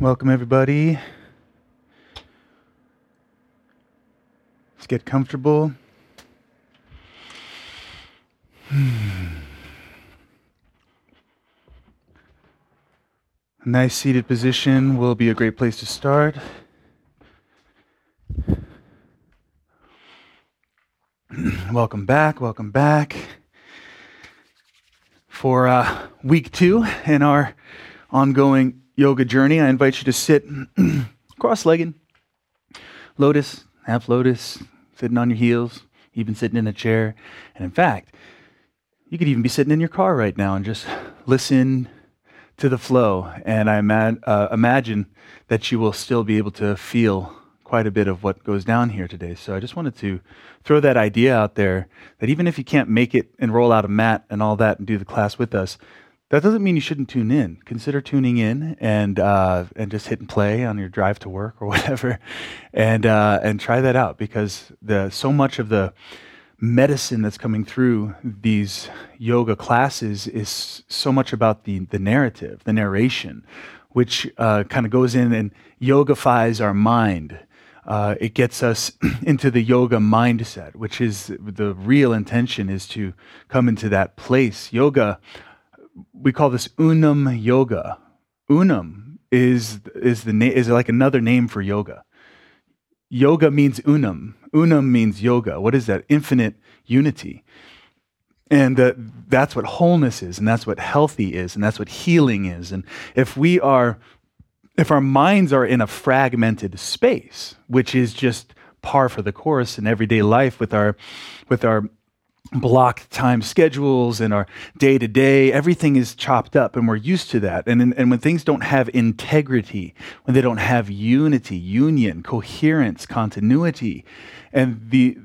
Welcome, everybody. Let's get comfortable. A nice seated position will be a great place to start. welcome back, welcome back. For uh, week two in our ongoing yoga journey, I invite you to sit cross legged, lotus, half lotus, sitting on your heels, even sitting in a chair. And in fact, you could even be sitting in your car right now and just listen to the flow. And I ima- uh, imagine that you will still be able to feel quite a bit of what goes down here today. So I just wanted to throw that idea out there that even if you can't make it and roll out a mat and all that and do the class with us, that doesn't mean you shouldn't tune in. Consider tuning in and uh, and just hitting play on your drive to work or whatever, and uh, and try that out because the so much of the medicine that's coming through these yoga classes is so much about the the narrative, the narration, which uh, kind of goes in and yogifies our mind. Uh, it gets us into the yoga mindset, which is the real intention is to come into that place. Yoga we call this unum yoga. Unum is is the na- is like another name for yoga. Yoga means unum. Unum means yoga. What is that? Infinite unity. And that's what wholeness is, and that's what healthy is, and that's what healing is. And if we are, if our minds are in a fragmented space, which is just par for the course in everyday life with our, with our blocked time schedules and our day to day, everything is chopped up and we're used to that. And, and when things don't have integrity, when they don't have unity, union, coherence, continuity, and the,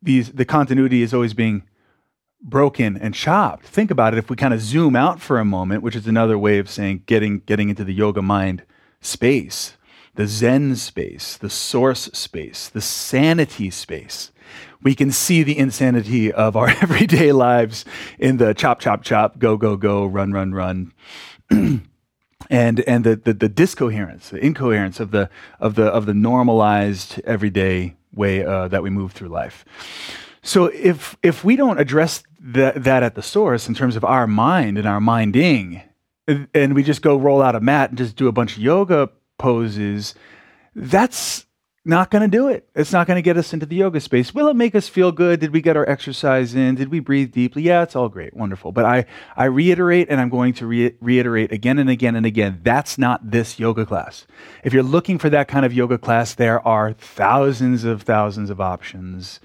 these, the continuity is always being broken and chopped. Think about it if we kind of zoom out for a moment, which is another way of saying getting, getting into the yoga mind space, the Zen space, the source space, the sanity space we can see the insanity of our everyday lives in the chop, chop, chop, go, go, go, run, run, run. and and the, the, the discoherence, the incoherence of the of the of the normalized everyday way uh, that we move through life. So if if we don't address that that at the source in terms of our mind and our minding, and we just go roll out a mat and just do a bunch of yoga poses, that's not going to do it. It's not going to get us into the yoga space. Will it make us feel good? Did we get our exercise in? Did we breathe deeply? Yeah, it's all great, wonderful. But I, I reiterate, and I'm going to re- reiterate again and again and again that's not this yoga class. If you're looking for that kind of yoga class, there are thousands of thousands of options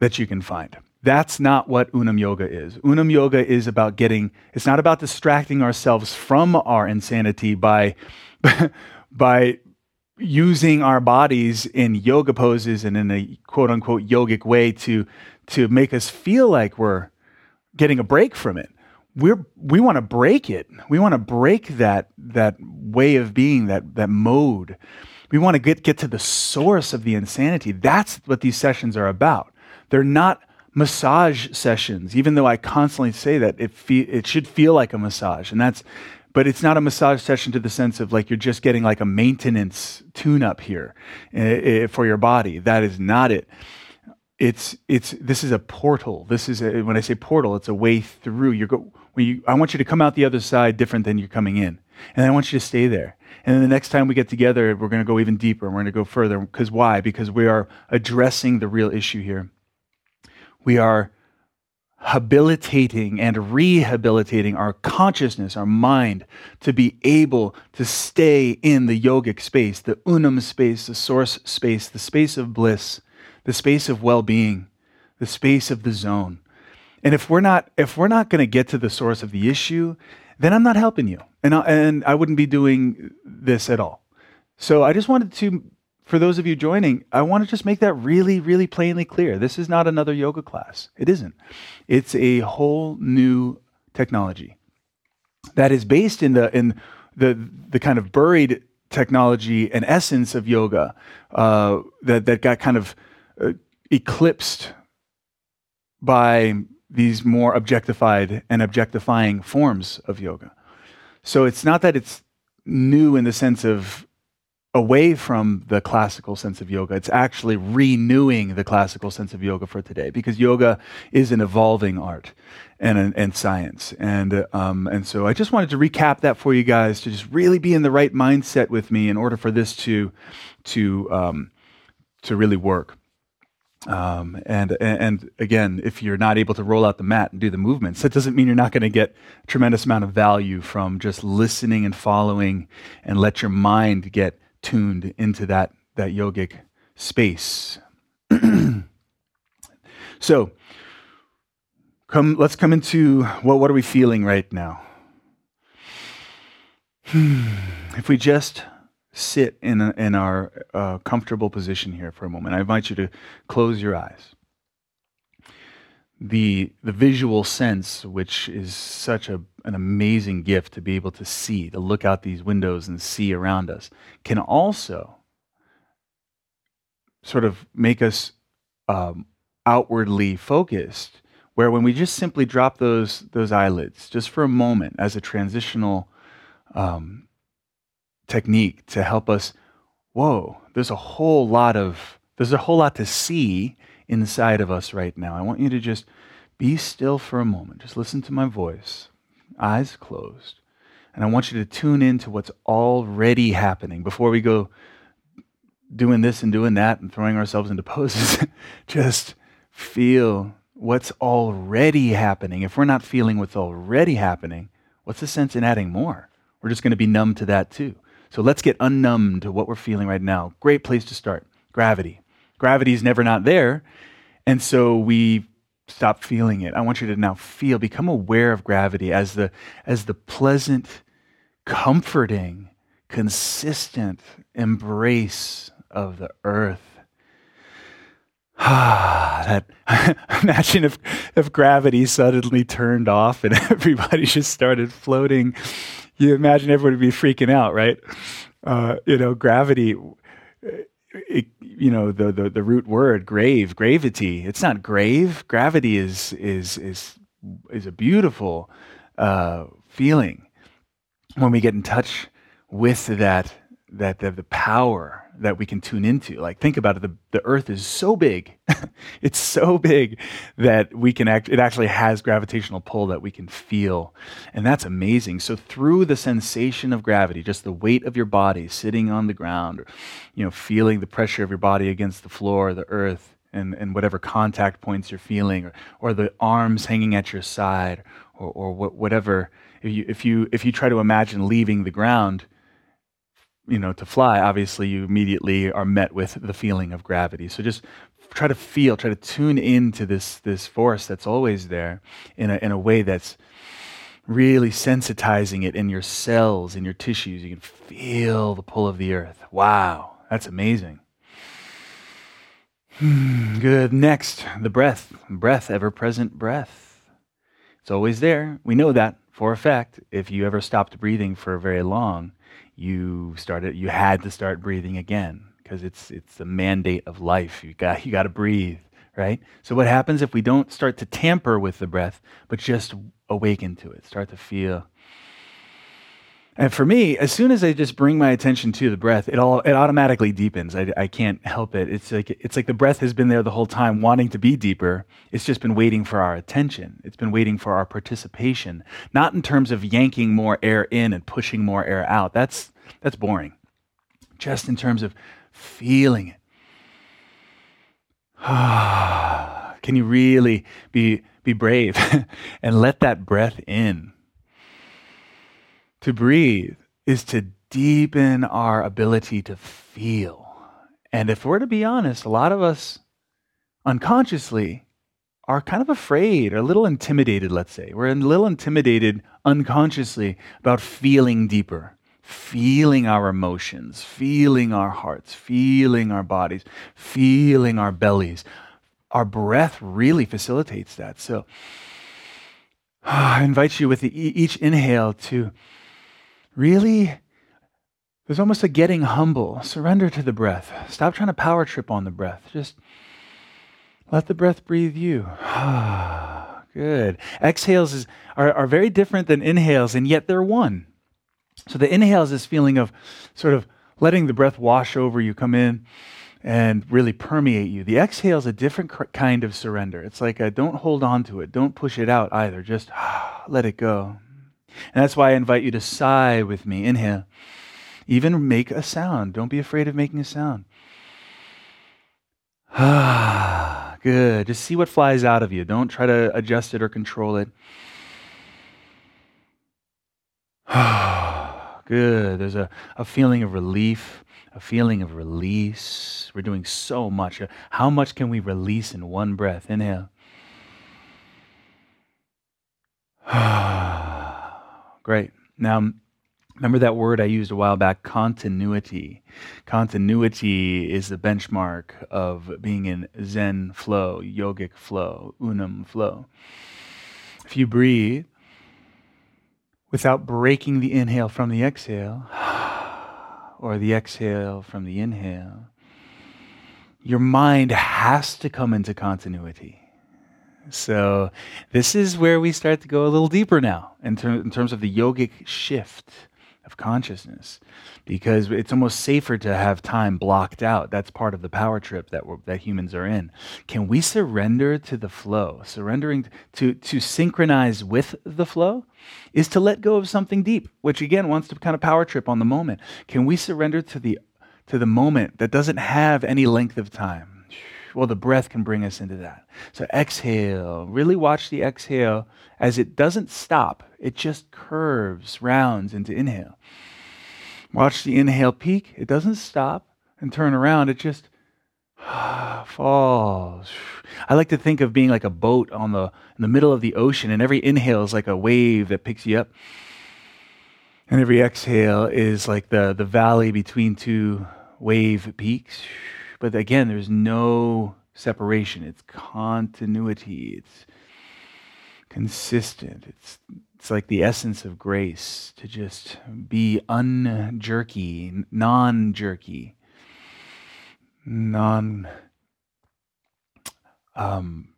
that you can find. That's not what Unum Yoga is. Unum Yoga is about getting, it's not about distracting ourselves from our insanity by, by using our bodies in yoga poses and in a quote unquote yogic way to to make us feel like we're getting a break from it. We're we want to break it. We want to break that that way of being that that mode. We want to get get to the source of the insanity. That's what these sessions are about. They're not massage sessions even though i constantly say that it fe- it should feel like a massage and that's but it's not a massage session to the sense of like you're just getting like a maintenance tune up here uh, for your body. That is not it. It's it's this is a portal. This is a, when I say portal, it's a way through. You're go when you. I want you to come out the other side different than you're coming in, and I want you to stay there. And then the next time we get together, we're going to go even deeper and we're going to go further. Because why? Because we are addressing the real issue here. We are habilitating and rehabilitating our consciousness, our mind, to be able to stay in the yogic space, the unum space, the source space, the space of bliss, the space of well-being, the space of the zone. And if we're not if we're not going to get to the source of the issue, then I'm not helping you, and I, and I wouldn't be doing this at all. So I just wanted to for those of you joining, I want to just make that really, really plainly clear. This is not another yoga class. It isn't. It's a whole new technology that is based in the in the the kind of buried technology and essence of yoga uh, that that got kind of uh, eclipsed by these more objectified and objectifying forms of yoga. So it's not that it's new in the sense of away from the classical sense of yoga. It's actually renewing the classical sense of yoga for today because yoga is an evolving art and, and science. And, um, and so I just wanted to recap that for you guys to just really be in the right mindset with me in order for this to, to, um, to really work. Um, and, and again, if you're not able to roll out the mat and do the movements, that doesn't mean you're not going to get a tremendous amount of value from just listening and following and let your mind get tuned into that, that yogic space. so, come, let's come into what, what are we feeling right now? if we just sit in, a, in our uh, comfortable position here for a moment. I invite you to close your eyes. The, the visual sense, which is such a, an amazing gift to be able to see, to look out these windows and see around us, can also sort of make us um, outwardly focused, where when we just simply drop those, those eyelids just for a moment as a transitional um, technique to help us whoa there's a whole lot of there's a whole lot to see inside of us right now. I want you to just be still for a moment. Just listen to my voice eyes closed. And i want you to tune into what's already happening. Before we go doing this and doing that and throwing ourselves into poses just feel what's already happening. If we're not feeling what's already happening what's the sense in adding more? We're just going to be numb to that too. So let's get unnumbed to what we're feeling right now. Great place to start. Gravity. Gravity is never not there. And so we stop feeling it. I want you to now feel, become aware of gravity as the, as the pleasant, comforting, consistent embrace of the earth. Ah, that imagine if if gravity suddenly turned off and everybody just started floating you imagine everyone would be freaking out, right? Uh, you know, gravity. It, you know the, the the root word grave gravity. It's not grave. Gravity is is is is a beautiful uh, feeling when we get in touch with that that the, the power that we can tune into. Like think about it, the, the earth is so big. it's so big that we can act it actually has gravitational pull that we can feel. And that's amazing. So through the sensation of gravity, just the weight of your body sitting on the ground, or, you know, feeling the pressure of your body against the floor, the earth, and, and whatever contact points you're feeling, or, or the arms hanging at your side, or, or whatever. If you, if, you, if you try to imagine leaving the ground, you know, to fly, obviously you immediately are met with the feeling of gravity. So just try to feel, try to tune into this this force that's always there in a in a way that's really sensitizing it in your cells, in your tissues. You can feel the pull of the earth. Wow, that's amazing. Hmm, good. Next, the breath. Breath, ever present breath. It's always there. We know that for a fact. If you ever stopped breathing for very long, you started you had to start breathing again because it's it's the mandate of life. You got you got to breathe, right? So what happens if we don't start to tamper with the breath, but just awaken to it, start to feel and for me, as soon as I just bring my attention to the breath, it all it automatically deepens. I, I can't help it. It's like it's like the breath has been there the whole time, wanting to be deeper. It's just been waiting for our attention. It's been waiting for our participation, not in terms of yanking more air in and pushing more air out. That's that's boring. Just in terms of feeling it. Can you really be be brave and let that breath in? To breathe is to deepen our ability to feel. And if we're to be honest, a lot of us unconsciously are kind of afraid or a little intimidated, let's say. We're a little intimidated unconsciously about feeling deeper, feeling our emotions, feeling our hearts, feeling our bodies, feeling our bellies. Our breath really facilitates that. So I invite you with the, each inhale to Really? There's almost a getting humble. Surrender to the breath. Stop trying to power trip on the breath. Just let the breath breathe you. Good. Exhales is, are, are very different than inhales, and yet they're one. So the inhale is this feeling of sort of letting the breath wash over you, come in and really permeate you. The exhale is a different cr- kind of surrender. It's like a, don't hold on to it, don't push it out either. Just let it go. And that's why I invite you to sigh with me. Inhale. Even make a sound. Don't be afraid of making a sound. Ah, good. Just see what flies out of you. Don't try to adjust it or control it. good. There's a, a feeling of relief, a feeling of release. We're doing so much. Uh, how much can we release in one breath? Inhale. Great. Now, remember that word I used a while back continuity. Continuity is the benchmark of being in Zen flow, yogic flow, Unum flow. If you breathe without breaking the inhale from the exhale, or the exhale from the inhale, your mind has to come into continuity. So, this is where we start to go a little deeper now in, ter- in terms of the yogic shift of consciousness because it's almost safer to have time blocked out. That's part of the power trip that that humans are in. Can we surrender to the flow? Surrendering to to synchronize with the flow is to let go of something deep, which again wants to kind of power trip on the moment. Can we surrender to the to the moment that doesn't have any length of time? Well, the breath can bring us into that. So exhale. Really watch the exhale as it doesn't stop, it just curves, rounds into inhale. Watch the inhale peak. It doesn't stop and turn around. It just falls. I like to think of being like a boat on the in the middle of the ocean, and every inhale is like a wave that picks you up, and every exhale is like the the valley between two wave peaks. But again, there's no separation. It's continuity. It's consistent. It's it's like the essence of grace to just be unjerky, non-jerky, non um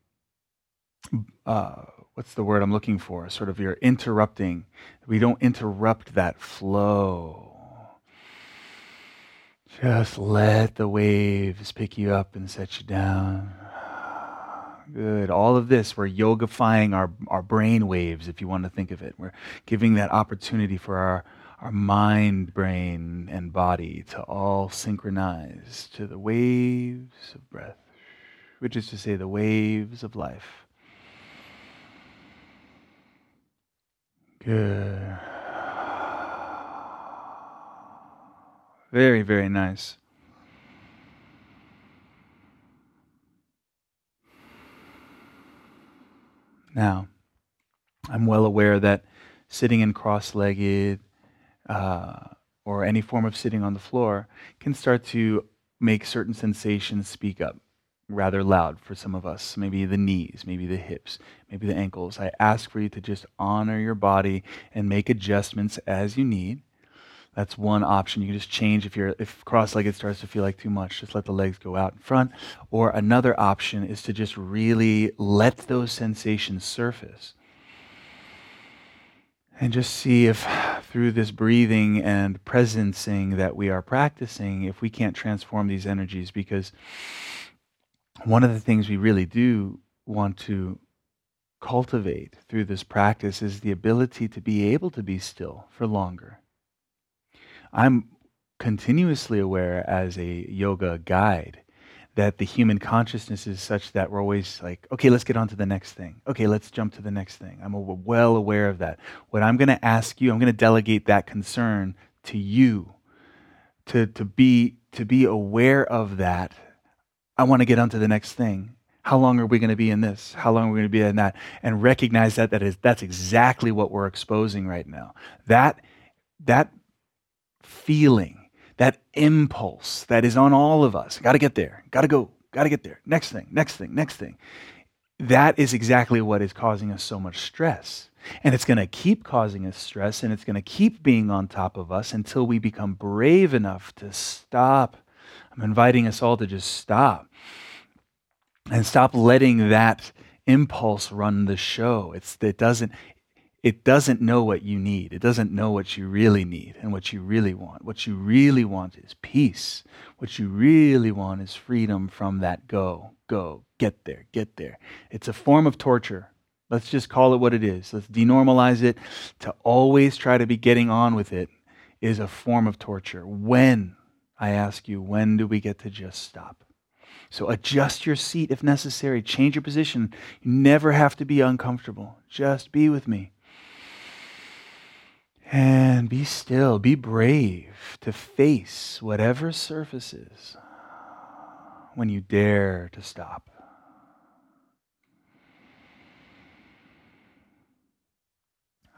uh what's the word I'm looking for? Sort of you're interrupting. We don't interrupt that flow just let the waves pick you up and set you down. Good. All of this, we're yogifying our, our brain waves, if you want to think of it. We're giving that opportunity for our, our mind, brain, and body to all synchronize to the waves of breath, which is to say, the waves of life. Good. Very, very nice. Now, I'm well aware that sitting in cross legged uh, or any form of sitting on the floor can start to make certain sensations speak up rather loud for some of us. Maybe the knees, maybe the hips, maybe the ankles. I ask for you to just honor your body and make adjustments as you need. That's one option. You can just change if you're if cross-legged starts to feel like too much, just let the legs go out in front. Or another option is to just really let those sensations surface. And just see if through this breathing and presencing that we are practicing, if we can't transform these energies, because one of the things we really do want to cultivate through this practice is the ability to be able to be still for longer I'm continuously aware as a yoga guide that the human consciousness is such that we're always like, okay, let's get on to the next thing. Okay, let's jump to the next thing. I'm well aware of that. What I'm going to ask you, I'm going to delegate that concern to you to, to, be, to be aware of that. I want to get on to the next thing. How long are we going to be in this? How long are we going to be in that? And recognize that, that is, that's exactly what we're exposing right now. That, that feeling, that impulse that is on all of us. Got to get there, got to go, got to get there. Next thing, next thing, next thing. That is exactly what is causing us so much stress. And it's going to keep causing us stress and it's going to keep being on top of us until we become brave enough to stop. I'm inviting us all to just stop and stop letting that impulse run the show. It's, it doesn't, it doesn't know what you need. It doesn't know what you really need and what you really want. What you really want is peace. What you really want is freedom from that go, go, get there, get there. It's a form of torture. Let's just call it what it is. Let's denormalize it. To always try to be getting on with it is a form of torture. When, I ask you, when do we get to just stop? So adjust your seat if necessary. Change your position. You never have to be uncomfortable. Just be with me. And be still, be brave to face whatever surfaces when you dare to stop.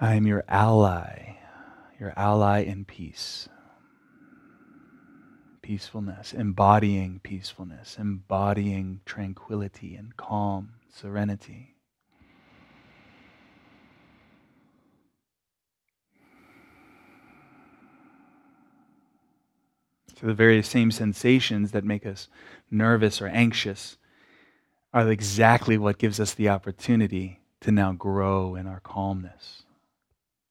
I am your ally, your ally in peace. Peacefulness, embodying peacefulness, embodying tranquility and calm, serenity. So the very same sensations that make us nervous or anxious are exactly what gives us the opportunity to now grow in our calmness.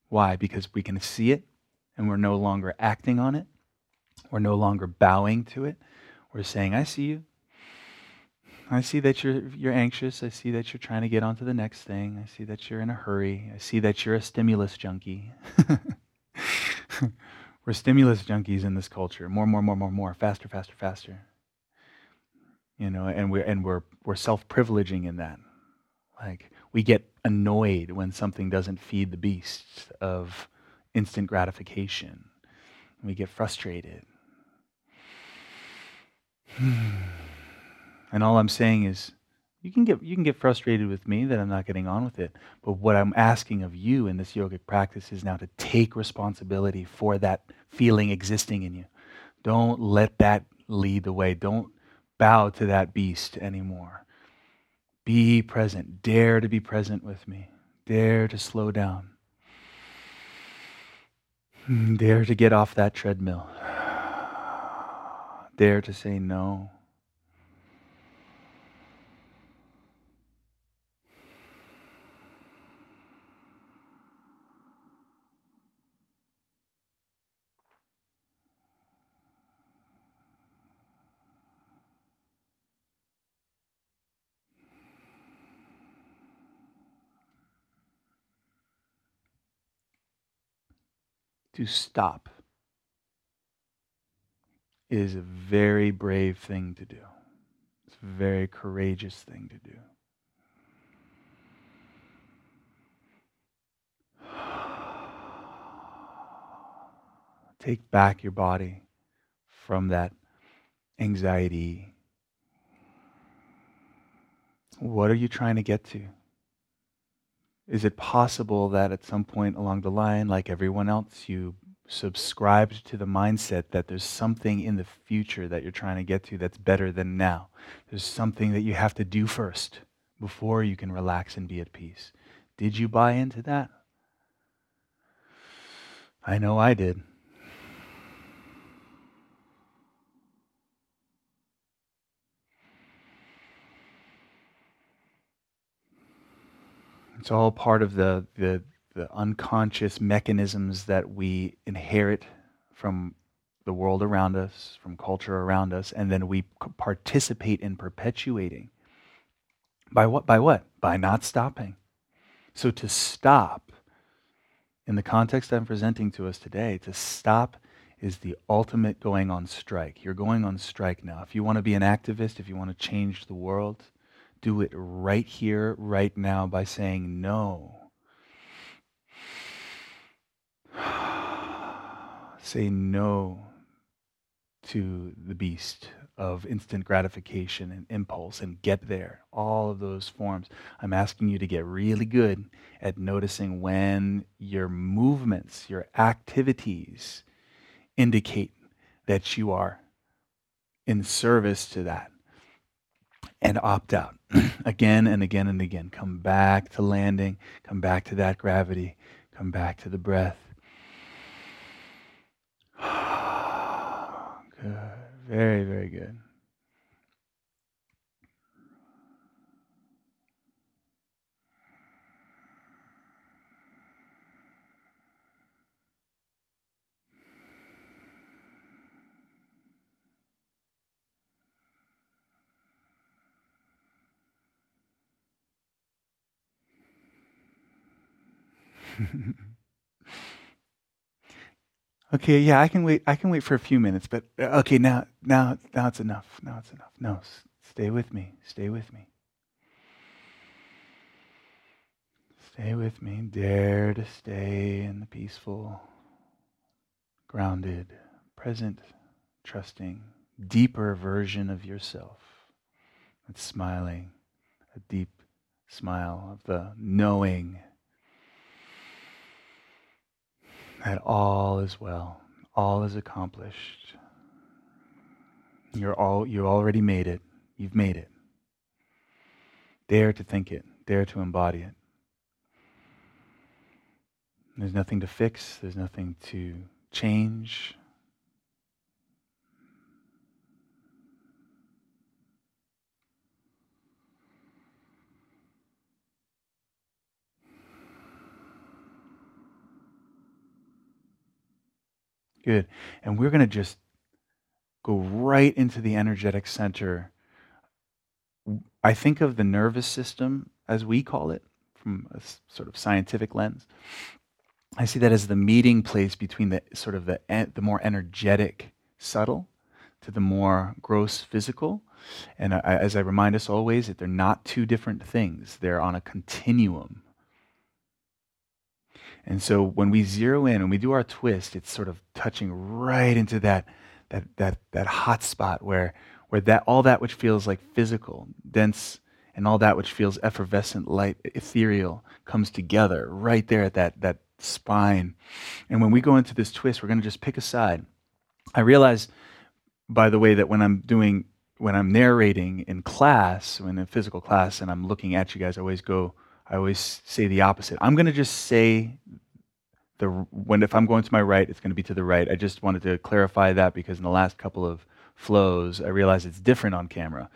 Why? Because we can see it and we're no longer acting on it. We're no longer bowing to it. We're saying, I see you. I see that you're, you're anxious. I see that you're trying to get on to the next thing. I see that you're in a hurry. I see that you're a stimulus junkie. We're stimulus junkies in this culture. More, more, more, more, more. Faster, faster, faster. You know, and we're and we're we're self-privileging in that. Like we get annoyed when something doesn't feed the beast of instant gratification. We get frustrated. and all I'm saying is you can get you can get frustrated with me that I'm not getting on with it. But what I'm asking of you in this yogic practice is now to take responsibility for that feeling existing in you. Don't let that lead the way. Don't bow to that beast anymore. Be present. Dare to be present with me. Dare to slow down. Hmm, dare to get off that treadmill. Dare to say no. To stop is a very brave thing to do. It's a very courageous thing to do. Take back your body from that anxiety. What are you trying to get to? Is it possible that at some point along the line, like everyone else, you subscribed to the mindset that there's something in the future that you're trying to get to that's better than now? There's something that you have to do first before you can relax and be at peace. Did you buy into that? I know I did. It's all part of the, the, the unconscious mechanisms that we inherit from the world around us, from culture around us, and then we participate in perpetuating. By what? By what? By not stopping. So to stop, in the context I'm presenting to us today, to stop is the ultimate going on strike. You're going on strike now. If you want to be an activist, if you want to change the world, do it right here, right now by saying no. Say no to the beast of instant gratification and impulse and get there. All of those forms. I'm asking you to get really good at noticing when your movements, your activities indicate that you are in service to that and opt out again and again and again. Come back to landing, come back to that gravity, come back to the breath. good. Very, very good. okay, yeah, I can wait. I can wait for a few minutes, but uh, okay, now, now, now it's enough. Now it's enough. No, stay with me. Stay with me. Stay with me. Dare to stay in the peaceful, grounded, present, trusting, deeper version of yourself. It's smiling, a deep smile of the knowing that all is well, all is accomplished. You're all you already made it. You've made it. Dare to think it, dare to embody it. There's nothing to fix, there's nothing to change. Good. And we're going to just go right into the energetic center. I think of the nervous system, as we call it, from a sort of scientific lens. I see that as the meeting place between the sort of the, the more energetic subtle to the more gross physical. And I, as I remind us always, that they're not two different things, they're on a continuum. And so when we zero in and we do our twist, it's sort of touching right into that, that, that, that hot spot where, where that, all that which feels like physical, dense, and all that which feels effervescent, light, ethereal comes together right there at that, that spine. And when we go into this twist, we're going to just pick a side. I realize, by the way, that when I'm doing, when I'm narrating in class, when in physical class, and I'm looking at you guys, I always go, I always say the opposite. I'm going to just say the when if I'm going to my right, it's going to be to the right. I just wanted to clarify that because in the last couple of flows, I realized it's different on camera.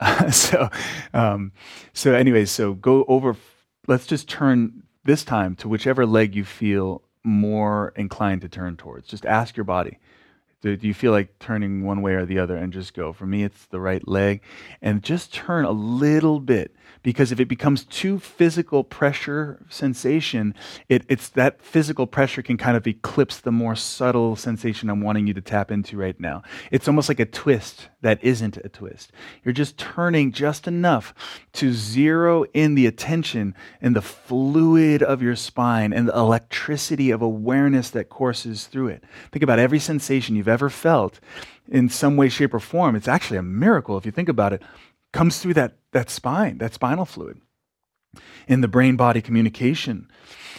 So, um, so anyways, so go over. Let's just turn this time to whichever leg you feel more inclined to turn towards. Just ask your body. Do, do, you feel like turning one way or the other and just go? For me, it's the right leg. And just turn a little bit because if it becomes too physical pressure sensation, it, it's that physical pressure can kind of eclipse the more subtle sensation I'm wanting you to tap into right now. It's almost like a twist that isn't a twist. You're just turning just enough to zero in the attention and the fluid of your spine and the electricity of awareness that courses through it. Think about every sensation you've ever felt in some way, shape, or form. It's actually a miracle if you think about it comes through that, that spine, that spinal fluid, in the brain body communication.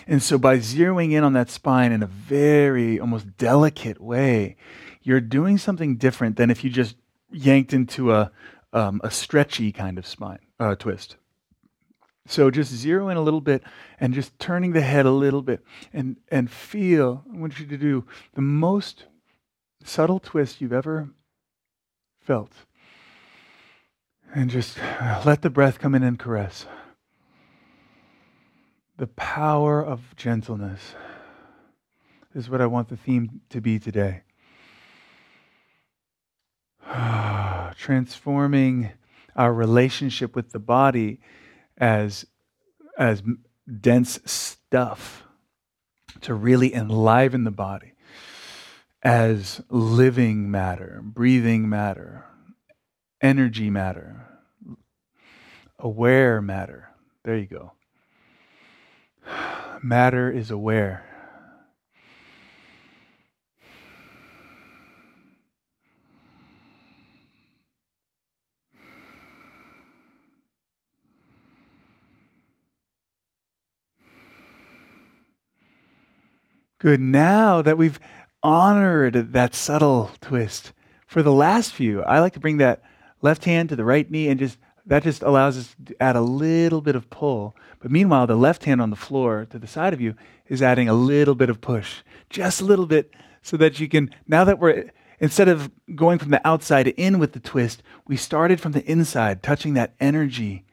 And so by zeroing in on that spine in a very almost delicate way, you're doing something different than if you just yanked into a, um, a stretchy kind of spine uh, twist. So just zero in a little bit and just turning the head a little bit and, and feel, I want you to do the most subtle twist you've ever felt. And just let the breath come in and caress. The power of gentleness is what I want the theme to be today. Transforming our relationship with the body as, as dense stuff to really enliven the body as living matter, breathing matter, energy matter, aware matter. There you go. Matter is aware. Good. Now that we've honored that subtle twist, for the last few, I like to bring that left hand to the right knee and just that just allows us to add a little bit of pull. But meanwhile, the left hand on the floor to the side of you is adding a little bit of push, just a little bit, so that you can, now that we're, instead of going from the outside in with the twist, we started from the inside, touching that energy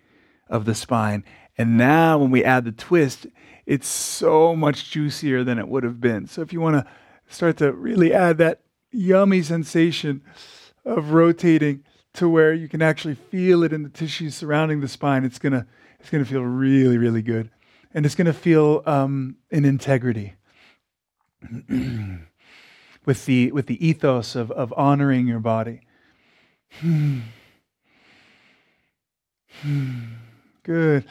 of the spine. And now when we add the twist, it's so much juicier than it would have been. So if you want to start to really add that yummy sensation of rotating, to where you can actually feel it in the tissues surrounding the spine. It's gonna it's gonna feel really really good. and it's going to feel um, in integrity with the with the ethos of of honoring your body. Good.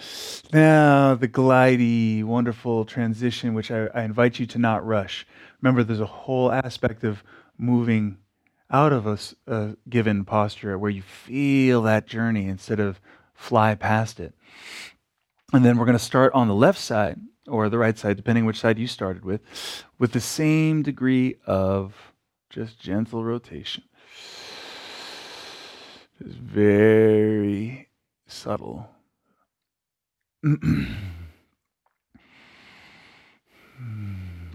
Now the glidey, wonderful transition, which I, I invite you to not rush. Remember, there's a whole aspect of moving out of a, a given posture where you feel that journey instead of fly past it. And then we're going to start on the left side or the right side, depending which side you started with, with the same degree of just gentle rotation. Just very subtle.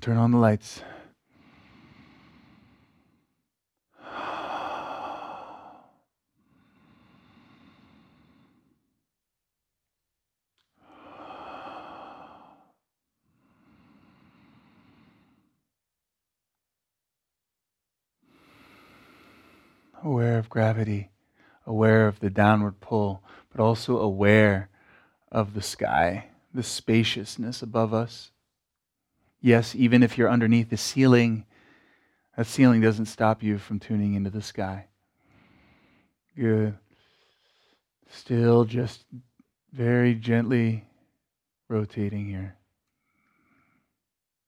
Turn on the lights. aware of gravity, aware of the downward pull, but also aware of the sky, the spaciousness above us. Yes, even if you're underneath the ceiling, that ceiling doesn't stop you from tuning into the sky. Good. Still just very gently rotating here.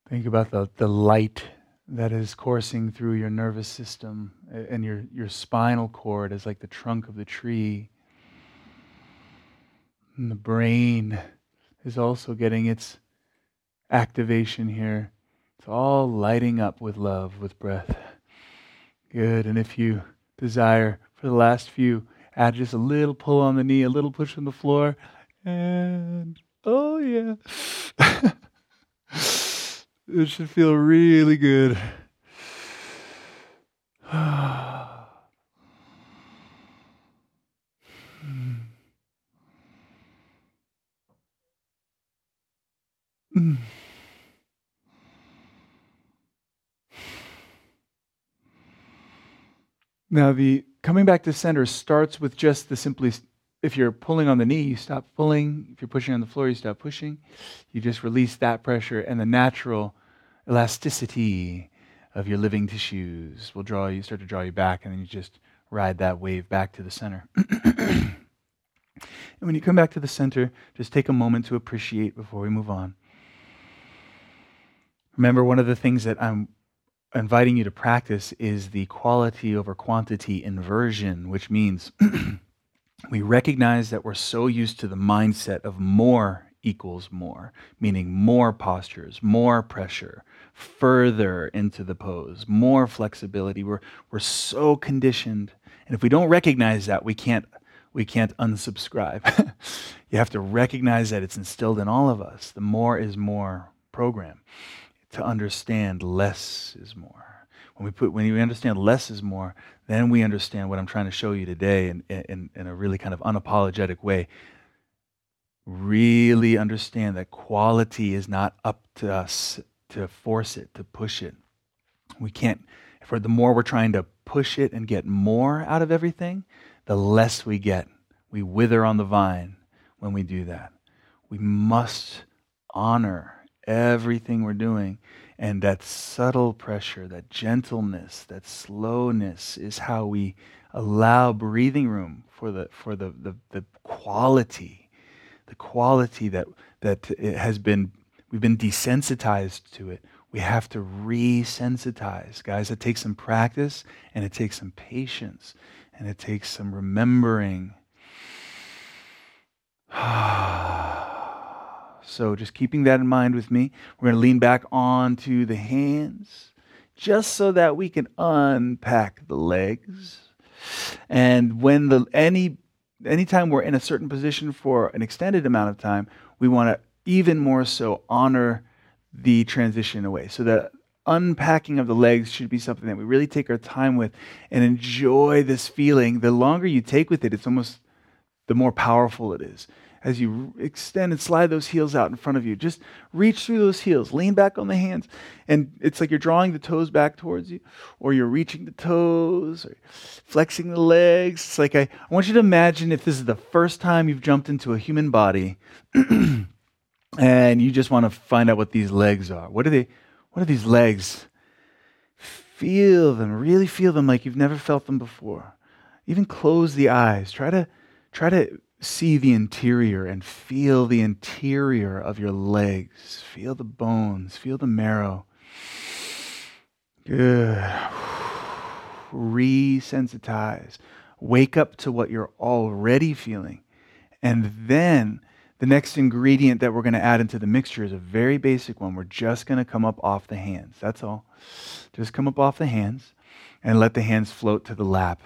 Think about the, the light that is coursing through your nervous system and your, your spinal cord is like the trunk of the tree. And the brain is also getting its activation here. It's all lighting up with love, with breath. Good. And if you desire, for the last few, add just a little pull on the knee, a little push on the floor, and oh, yeah. It should feel really good. Now, the coming back to center starts with just the simply if you're pulling on the knee, you stop pulling. If you're pushing on the floor, you stop pushing. You just release that pressure, and the natural elasticity of your living tissues will draw you, start to draw you back, and then you just ride that wave back to the center. and when you come back to the center, just take a moment to appreciate before we move on. Remember, one of the things that I'm inviting you to practice is the quality over quantity inversion, which means we recognize that we're so used to the mindset of more equals more, meaning more postures, more pressure, further into the pose, more flexibility. We're, we're so conditioned. And if we don't recognize that, we can't, we can't unsubscribe. you have to recognize that it's instilled in all of us. The more is more program. To understand less is more. When we put when we understand less is more, then we understand what I'm trying to show you today in, in, in a really kind of unapologetic way really understand that quality is not up to us to force it, to push it. We can't, for the more we're trying to push it and get more out of everything, the less we get. We wither on the vine when we do that. We must honor everything we're doing. And that subtle pressure, that gentleness, that slowness is how we allow breathing room for the, for the, the, the quality, the quality that, that has been We've been desensitized to it. We have to resensitize. Guys, it takes some practice and it takes some patience and it takes some remembering. Ah. So just keeping that in mind with me, we're going to lean back onto the hands just so that we can unpack the legs. And when the any anytime we're in a certain position for an extended amount of time, we want to even more so honor the transition away. So that unpacking of the legs should be something that we really take our time with and enjoy this feeling. The longer you take with it, it's almost the more powerful it is. As you extend and slide those heels out in front of you, just reach through those heels, lean back on the hands, and it's like you're drawing the toes back towards you, or you're reaching the toes, or flexing the legs. It's like I, I want you to imagine if this is the first time you've jumped into a human body. and you just want to find out what these legs are. What are they? What are these legs? Feel them, really feel them like you've never felt them before. Even close the eyes. Try to try to see the interior and feel the interior of your legs. Feel the bones, feel the marrow. Good. Resensitize. Wake up to what you're already feeling. And then the next ingredient that we're going to add into the mixture is a very basic one. We're just going to come up off the hands. That's all. Just come up off the hands and let the hands float to the lap.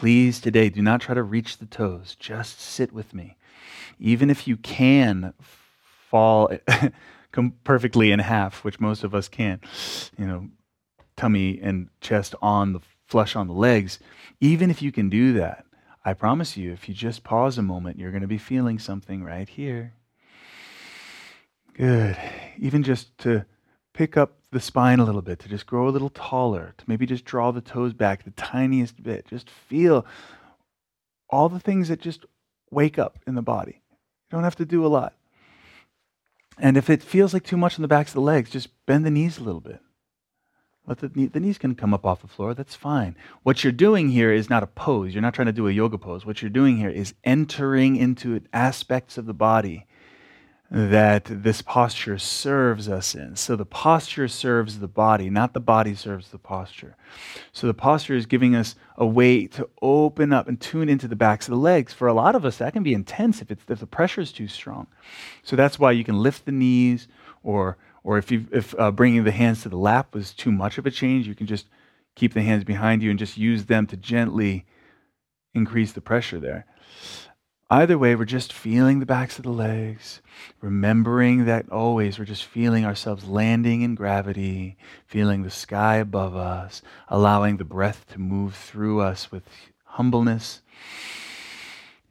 Please, today, do not try to reach the toes. Just sit with me. Even if you can fall perfectly in half, which most of us can't. you know, tummy and chest on the flush on the legs, even if you can do that, I promise you, if you just pause a moment, you're going to be feeling something right here. Good. Even just to pick up the spine a little bit, to just grow a little taller, to maybe just draw the toes back the tiniest bit. Just feel all the things that just wake up in the body. You don't have to do a lot. And if it feels like too much on the backs of the legs, just bend the knees a little bit. Let the, knee, the knees can come up off the floor. That's fine. What you're doing here is not a pose. You're not trying to do a yoga pose. What you're doing here is entering into aspects of the body that this posture serves us in. So the posture serves the body, not the body serves the posture. So the posture is giving us a way to open up and tune into the backs of the legs. For a lot of us, that can be intense if, it's, if the pressure is too strong. So that's why you can lift the knees, or, or if, you, if uh, bringing the hands to the lap was too much of a change, you can just keep the hands behind you and just use them to gently increase the pressure there. Either way, we're just feeling the backs of the legs, remembering that always we're just feeling ourselves landing in gravity, feeling the sky above us, allowing the breath to move through us with humbleness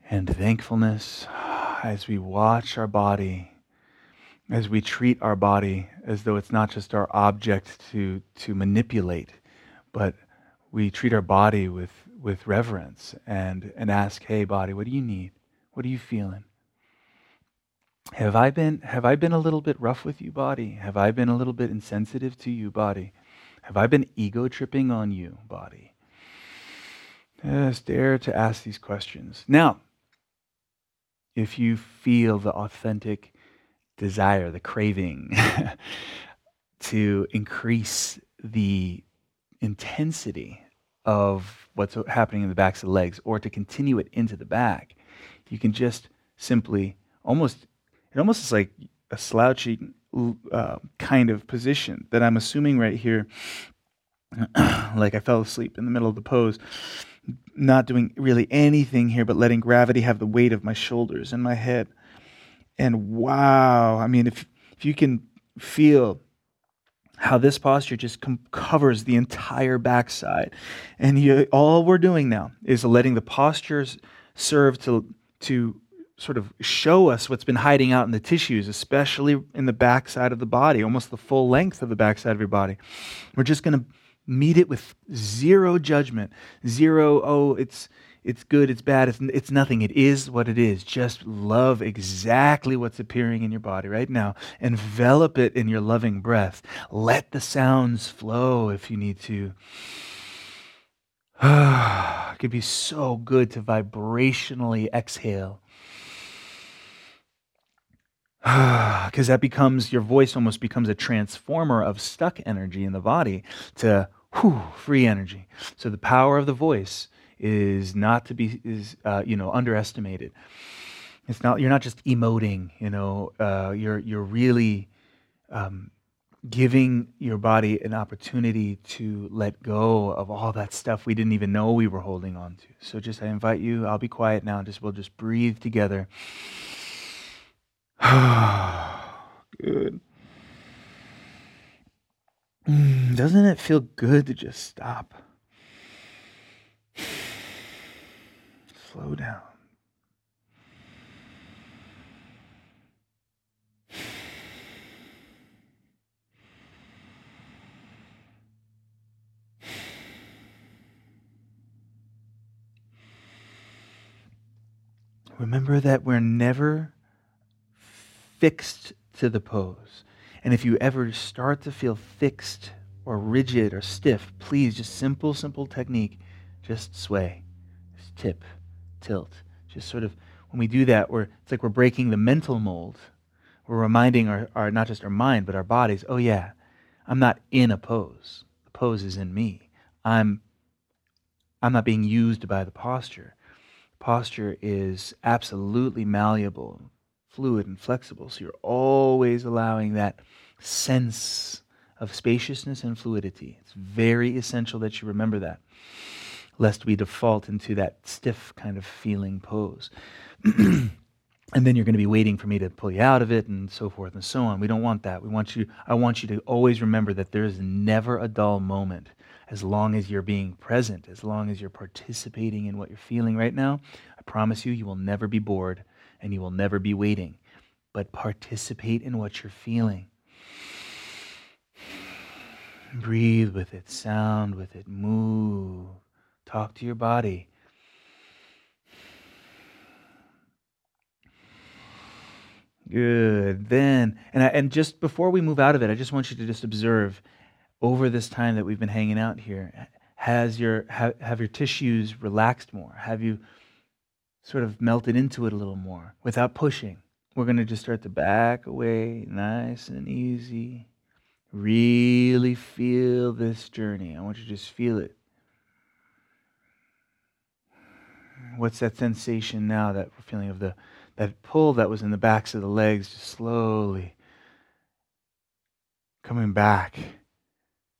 and thankfulness as we watch our body, as we treat our body as though it's not just our object to, to manipulate, but we treat our body with, with reverence and, and ask, hey, body, what do you need? What are you feeling? Have I been have I been a little bit rough with you, body? Have I been a little bit insensitive to you, body? Have I been ego tripping on you, body? Just dare to ask these questions. Now, if you feel the authentic desire, the craving to increase the intensity of what's happening in the backs of the legs or to continue it into the back, you can just simply almost, it almost is like a slouchy uh, kind of position that I'm assuming right here, like I fell asleep in the middle of the pose, not doing really anything here, but letting gravity have the weight of my shoulders and my head. And wow, I mean, if, if you can feel how this posture just com- covers the entire backside. And you, all we're doing now is letting the postures serve to to sort of show us what's been hiding out in the tissues, especially in the backside of the body, almost the full length of the backside of your body. We're just going to meet it with zero judgment, zero, oh, it's it's good, it's bad, it's, it's nothing. It is what it is. Just love exactly what's appearing in your body right now. Envelop it in your loving breath. Let the sounds flow if you need to. it could be so good to vibrationally exhale. Because that becomes, your voice almost becomes a transformer of stuck energy in the body to whew, free energy. So the power of the voice is not to be, is, uh, you know, underestimated. It's not, you're not just emoting, you know, uh, you're, you're really um, giving your body an opportunity to let go of all that stuff we didn't even know we were holding on to. So just I invite you, I'll be quiet now, just we'll just breathe together. good. Mm, doesn't it feel good to just stop? Slow down. Remember that we're never fixed to the pose. And if you ever start to feel fixed or rigid or stiff, please, just simple, simple technique, just sway, just tip, tilt. Just sort of, when we do that, we're, it's like we're breaking the mental mold. We're reminding our, our, not just our mind, but our bodies, oh yeah, I'm not in a pose. The pose is in me. I'm, I'm not being used by the posture. Posture is absolutely malleable, fluid, and flexible. So you're always allowing that sense of spaciousness and fluidity. It's very essential that you remember that, lest we default into that stiff kind of feeling pose. and then you're going to be waiting for me to pull you out of it and so forth and so on. We don't want that. We want you I want you to always remember that there is never a dull moment as long as you're being present, as long as you're participating in what you're feeling right now. I promise you you will never be bored and you will never be waiting. But participate in what you're feeling. Breathe with it, sound with it, move. Talk to your body. Good. Then, and I, and just before we move out of it, I just want you to just observe over this time that we've been hanging out here. Has your have, your tissues relaxed more? Have you sort of melted into it a little more without pushing? We're going to just start to back away, nice and easy. Really feel this journey. I want you to just feel it. What's that sensation now that feeling of the that pull that was in the backs of the legs just slowly coming back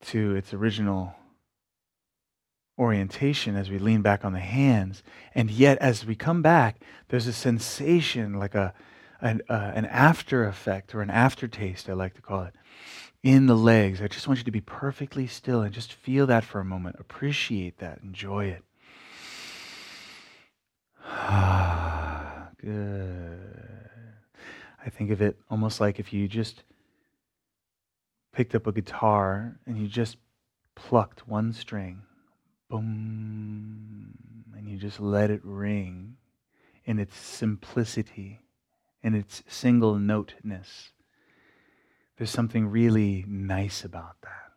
to its original orientation as we lean back on the hands. And yet, as we come back, there's a sensation like a, an, uh, an after effect or an aftertaste, I like to call it, in the legs. I just want you to be perfectly still and just feel that for a moment. Appreciate that. Enjoy it. Good. I think of it almost like if you just picked up a guitar and you just plucked one string, boom, and you just let it ring in its simplicity, in its single noteness. There's something really nice about that.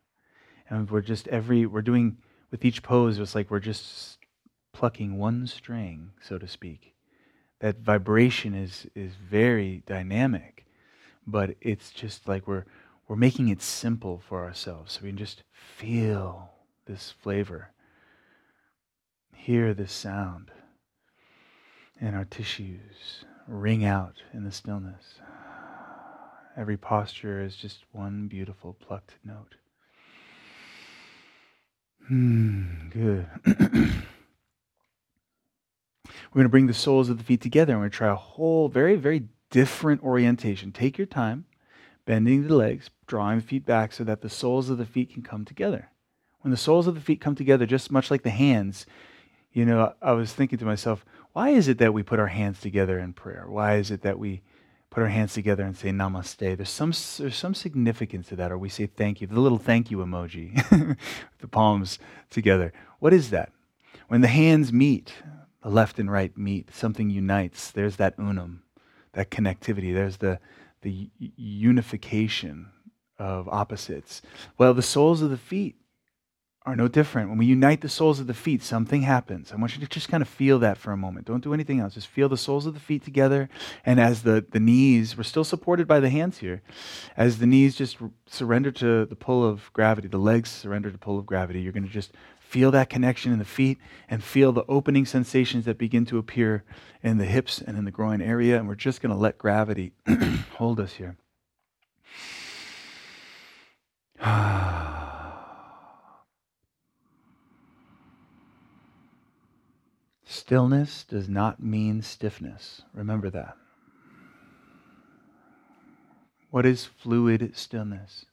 And we're just every, we're doing, with each pose, it's like we're just plucking one string, so to speak. That vibration is, is very dynamic, but it's just like we're, we're making it simple for ourselves so we can just feel this flavor, hear this sound, and our tissues ring out in the stillness. Every posture is just one beautiful plucked note. Hmm, good. We're going to bring the soles of the feet together and we're going to try a whole very, very different orientation. Take your time, bending the legs, drawing the feet back so that the soles of the feet can come together. When the soles of the feet come together, just much like the hands, you know, I was thinking to myself, why is it that we put our hands together in prayer? Why is it that we put our hands together and say namaste. There's some, there's some significance to that, or we say thank you, the little thank you emoji, the palms together. What is that? When the hands meet, the left and right meet, something unites. There's that unum, that connectivity. There's the, the unification of opposites. Well, the soles of the feet are no different. When we unite the soles of the feet, something happens. I want you to just kind of feel that for a moment. Don't do anything else. Just feel the soles of the feet together. And as the, the knees, we're still supported by the hands here, as the knees just surrender to the pull of gravity, the legs surrender to the pull of gravity, you're going to just feel that connection in the feet and feel the opening sensations that begin to appear in the hips and in the groin area. And we're just going to let gravity hold us here. Stillness does not mean stiffness. Remember that. What is fluid stillness?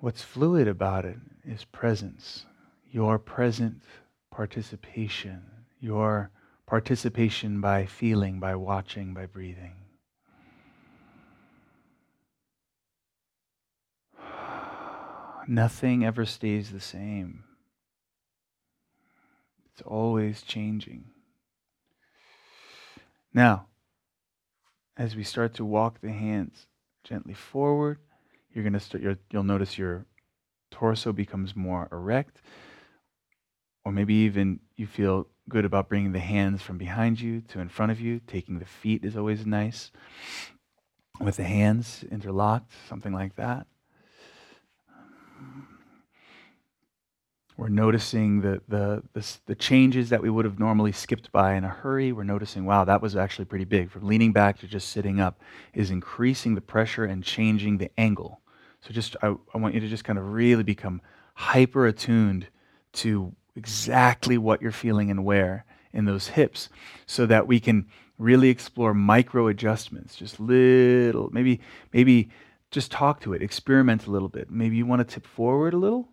What's fluid about it is presence, your present participation, your participation by feeling, by watching, by breathing. Nothing ever stays the same. It's always changing. Now, as we start to walk the hands gently forward, you're going to start, you'll notice your torso becomes more erect, or maybe even you feel good about bringing the hands from behind you to in front of you. Taking the feet is always nice. With the hands interlocked, something like that. We're noticing the, the, the, the, changes that we would have normally skipped by in a hurry. We're noticing, wow, that was actually pretty big. From leaning back to just sitting up is increasing the pressure and changing the angle. So just I, I want you to just kind of really become hyper attuned to exactly what you're feeling and where in those hips so that we can really explore micro adjustments, just little, maybe, maybe just talk to it, experiment a little bit. Maybe you want to tip forward a little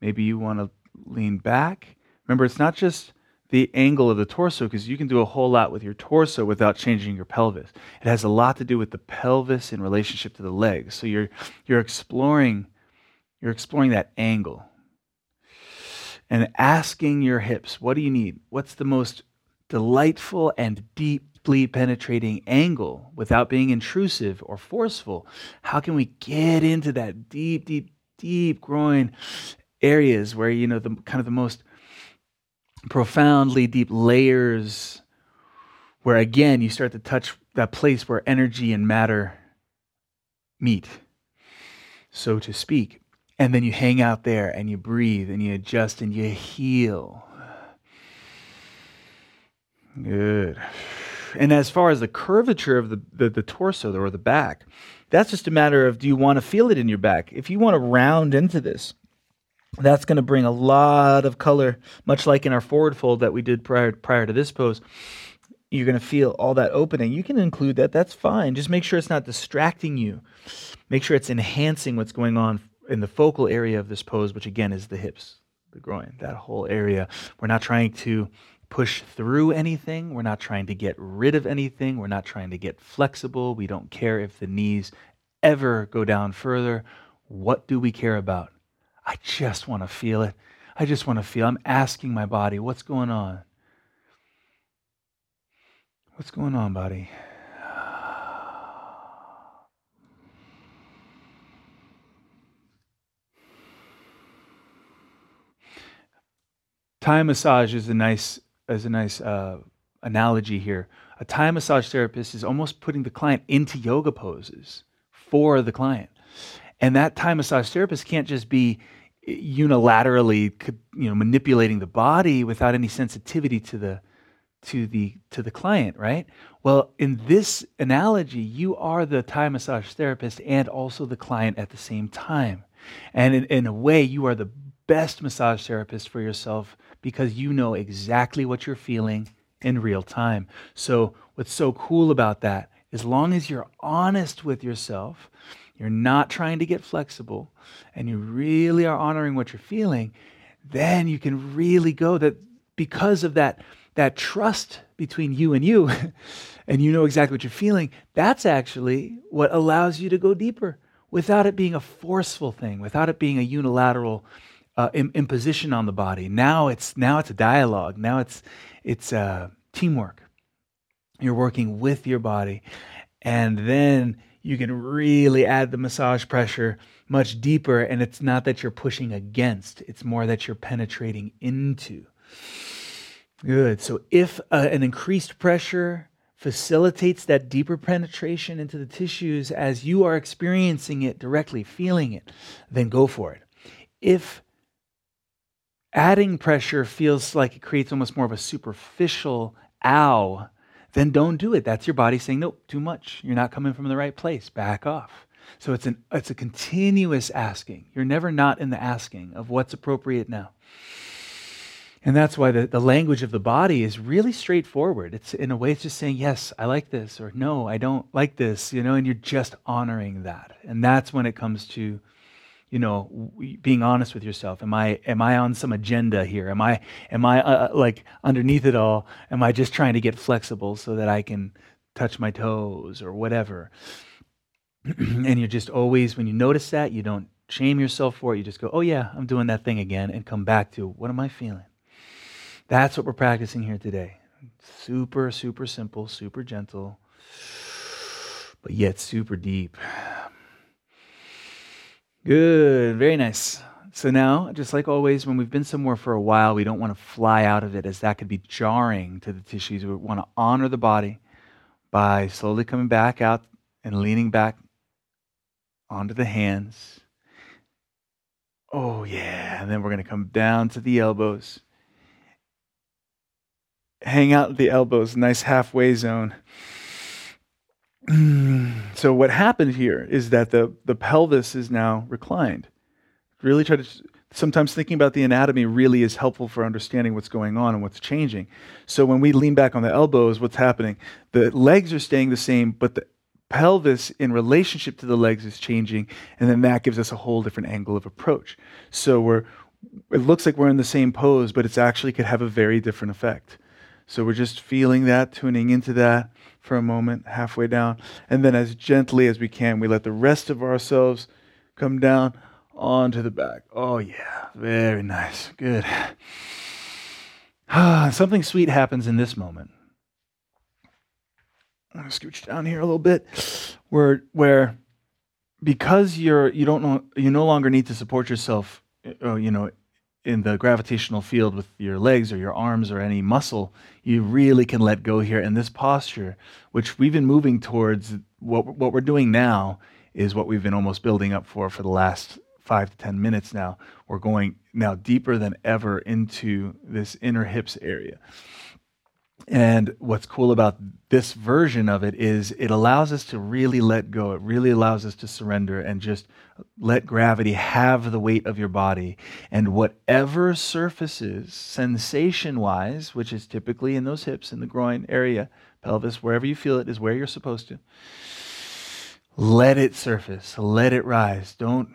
Maybe you want to lean back. Remember, it's not just the angle of the torso because you can do a whole lot with your torso without changing your pelvis. It has a lot to do with the pelvis in relationship to the legs. So you're you're exploring you're exploring that angle. And asking your hips, what do you need? What's the most delightful and deeply penetrating angle without being intrusive or forceful? How can we get into that deep, deep, deep groin areas where you know the kind of the most profoundly deep layers where again you start to touch that place where energy and matter meet. So to speak. And then you hang out there and you breathe and you adjust and you heal. Good. And as far as the curvature of the, the, the torso or the back that's just a matter of do you want to feel it in your back? If you want to round into this that's going to bring a lot of color, much like in our forward fold that we did prior, prior to this pose. You're going to feel all that opening. You can include that. That's fine. Just make sure it's not distracting you. Make sure it's enhancing what's going on in the focal area of this pose, which again is the hips, the groin, that whole area. We're not trying to push through anything. We're not trying to get rid of anything. We're not trying to get flexible. We don't care if the knees ever go down further. What do we care about? I just want to feel it. I just want to feel. I'm asking my body, what's going on? What's going on, body? Thai massage is a nice is a nice uh, analogy here. A Thai massage therapist is almost putting the client into yoga poses for the client, and that Thai massage therapist can't just be unilaterally you know manipulating the body without any sensitivity to the to the to the client right? Well in this analogy you are the thai massage therapist and also the client at the same time. And in, in a way you are the best massage therapist for yourself because you know exactly what you're feeling in real time. So what's so cool about that as long as you're honest with yourself you're not trying to get flexible, and you really are honoring what you're feeling, then you can really go that because of that that trust between you and you and you know exactly what you're feeling that's actually what allows you to go deeper without it being a forceful thing without it being a unilateral uh, imposition on the body. Now it's now it's a dialogue. Now it's it's uh, teamwork. You're working with your body and then you can really add the massage pressure much deeper. And it's not that you're pushing against, it's more that you're penetrating into. Good. So if uh, an increased pressure facilitates that deeper penetration into the tissues as you are experiencing it directly, feeling it, then go for it. If adding pressure feels like it creates almost more of a superficial ow then don't do it. That's your body saying, nope, too much. You're not coming from the right place. Back off. So it's, an, it's a continuous asking. You're never not in the asking of what's appropriate now. And that's why the, the language of the body is really straightforward. It's in a way, it's just saying, yes, I like this, or no, I don't like this, you know, and you're just honoring that. And that's when it comes to you know being honest with yourself. Am i am i on some agenda here? Am i am i uh, uh, like underneath it all? Am i just trying to get flexible so that i can touch my toes or whatever? And you're just always when you notice that you don't shame yourself for it. You just go oh yeah i'm doing that thing again and come back to what am i feeling? That's what we're practicing here today. Super, super simple, super gentle, but yet super deep. Good, very nice. So now, just like always, when we've been somewhere for a while, we don't want to fly out of it as that could be jarring to the tissues. We want to honor the body by slowly coming back out and leaning back onto the hands. Oh, yeah. And then we're going to come down to the elbows. Hang out at the elbows, nice halfway zone. so, what happened here is that the, the pelvis is now reclined. Really try to sometimes thinking about the anatomy really is helpful for understanding what's going on and what's changing. So when we lean back on the elbows, what's happening? The legs are staying the same, but the pelvis in relationship to the legs is changing, and then that gives us a whole different angle of approach. So we're it looks like we're in the same pose, but it's actually could have a very different effect. So we're just feeling that, tuning into that for a moment, halfway down, and then as gently as we can, we let the rest of ourselves come down onto the back. Oh, yeah, very nice. Good. Something sweet happens in this moment. I'm gonna scooch down here a little bit, where where because you're you don't know you no longer need to support yourself, uh, you know, in the gravitational field with your legs or your arms or any muscle. You really can let go here in this posture, which we've been moving towards. What what we're doing now is what we've been almost building up for for the last five to 10 minutes now. We're going now deeper than ever into this inner hips area. And what's cool about this version of it is it allows us to really let go. It really allows us to surrender and just let gravity have the weight of your body. And whatever surfaces, sensation wise, which is typically in those hips, in the groin area, pelvis, wherever you feel it is where you're supposed to, let it surface, let it rise. Don't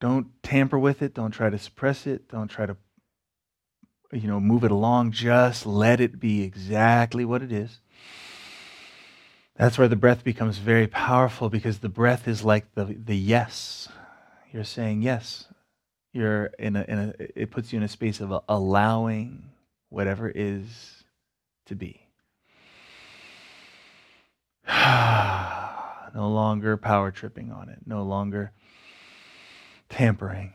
don't tamper with it. Don't try to suppress it. Don't try to, you know, move it along. Just let it be exactly what it is. That's where the breath becomes very powerful because the breath is like the, the yes. You're saying yes. You're in a, in a, it puts you in a space of allowing whatever is to be. no longer power tripping on it. No longer tampering.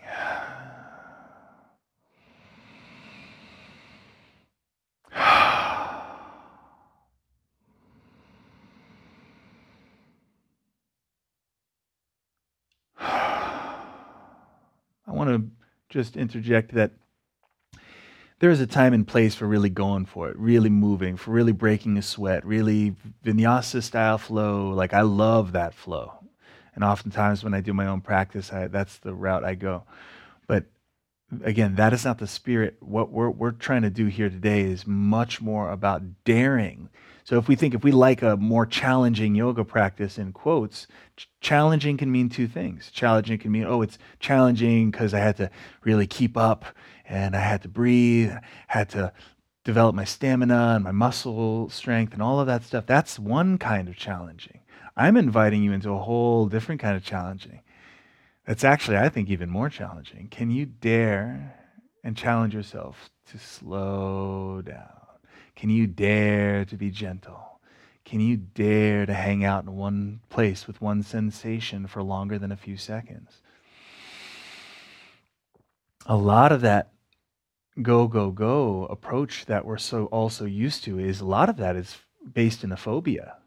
Want to just interject that there is a time and place for really going for it, really moving, for really breaking a sweat, really vinyasa style flow. Like, I love that flow. And oftentimes when I do my own practice, I, that's the route I go. Again, that is not the spirit. What we're, we're trying to do here today is much more about daring. So if we think, if we like a more challenging yoga practice in quotes, ch- challenging can mean two things. Challenging can mean, oh, it's challenging because I had to really keep up and I had to breathe, had to develop my stamina and my muscle strength and all of that stuff. That's one kind of challenging. I'm inviting you into a whole different kind of challenging. That's actually, I think, even more challenging. Can you dare and challenge yourself to slow down? Can you dare to be gentle? Can you dare to hang out in one place with one sensation for longer than a few seconds? A lot of that go, go, go approach that we're so also used to is a lot of that is based in a phobia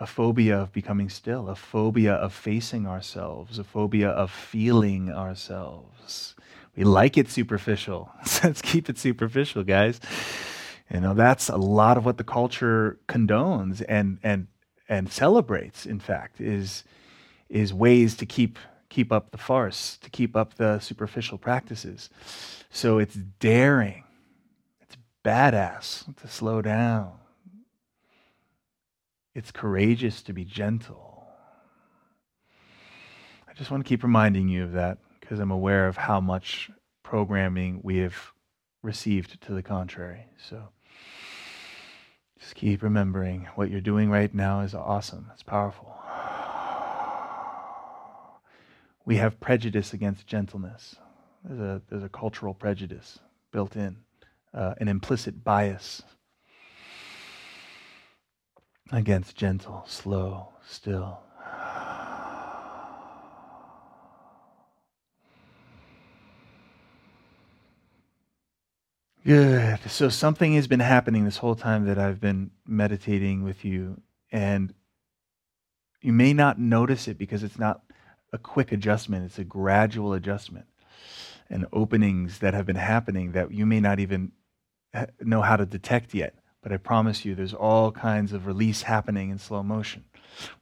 a phobia of becoming still, a phobia of facing ourselves, a phobia of feeling ourselves. We like it superficial. Let's keep it superficial, guys. You know, that's a lot of what the culture condones and and and celebrates, in fact, is is ways to keep keep up the farce, to keep up the superficial practices. So it's daring. It's badass to slow down it's courageous to be gentle. I just want to keep reminding you of that because I'm aware of how much programming we have received to the contrary. So just keep remembering what you're doing right now is awesome. It's powerful. We have prejudice against gentleness. There's a, there's a cultural prejudice built in, uh, an implicit bias Against gentle, slow, still. Good. So something has been happening this whole time that I've been meditating with you, and you may not notice it because it's not a quick adjustment, it's a gradual adjustment and openings that have been happening that you may not even know how to detect yet. But I promise you, there's all kinds of release happening in slow motion.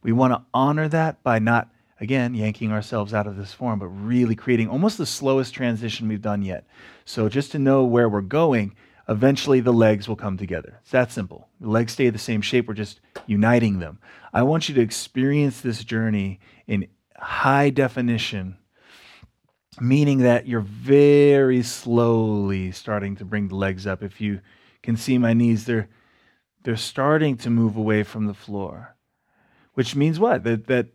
We want to honor that by not, again, yanking ourselves out of this form, but really creating almost the slowest transition we've done yet. So just to know where we're going, eventually the legs will come together. It's that simple. The legs stay the same shape, we're just uniting them. I want you to experience this journey in high definition meaning that you're very slowly starting to bring the legs up. If you can see my knees, they're they're starting to move away from the floor, which means what? That that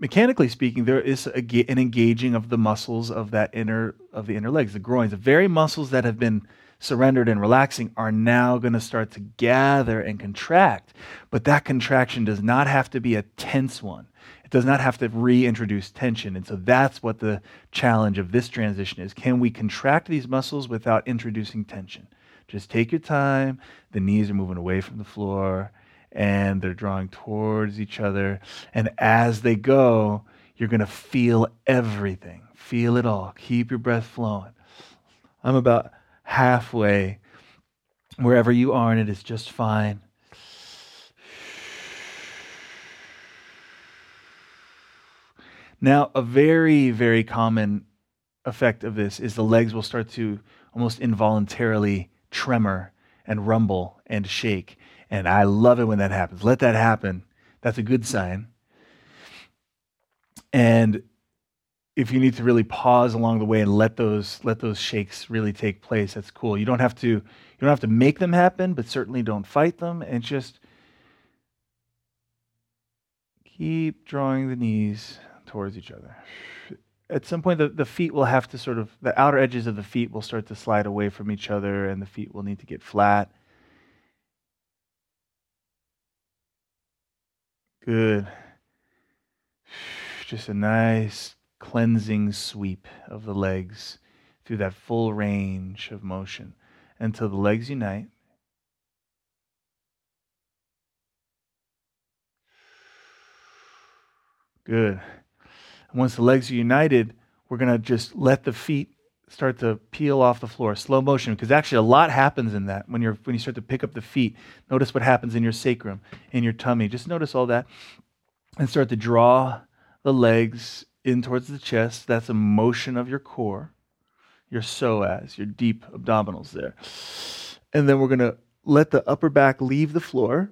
mechanically speaking, there is a, an engaging of the muscles of that inner of the inner legs, the groins, the very muscles that have been surrendered and relaxing are now going to start to gather and contract. But that contraction does not have to be a tense one It does not have to reintroduce tension. And so that's what the challenge of this transition is. Can we contract these muscles without introducing tension? Just take your time. The knees are moving away from the floor and they're drawing towards each other. And as they go, you're going to feel everything. Feel it all. Keep your breath flowing. I'm about halfway. Wherever you are, and it is just fine. Now, a very, very common effect of this is the legs will start to almost involuntarily tremor and rumble and shake. And I love it when that happens. Let that happen. That's a good sign. And if you need to really pause along the way and let those let those shakes really take place, that's cool. You don't have to you don't have to make them happen, but certainly don't fight them and just keep drawing the knees towards each other. At some point, the, the feet will have to sort of, the outer edges of the feet will start to slide away from each other, and the feet will need to get flat. Good. Just a nice cleansing sweep of the legs through that full range of motion until the legs unite. Good once the legs are united, we're going to just let the feet start to peel off the floor, slow motion, because actually a lot happens in that when you're when you start to pick up the feet. Notice what happens in your sacrum, in your tummy. Just notice all that, and start to draw the legs in towards the chest. That's a motion of your core, your psoas, your deep abdominals there, and then we're gonna let the upper back leave the floor,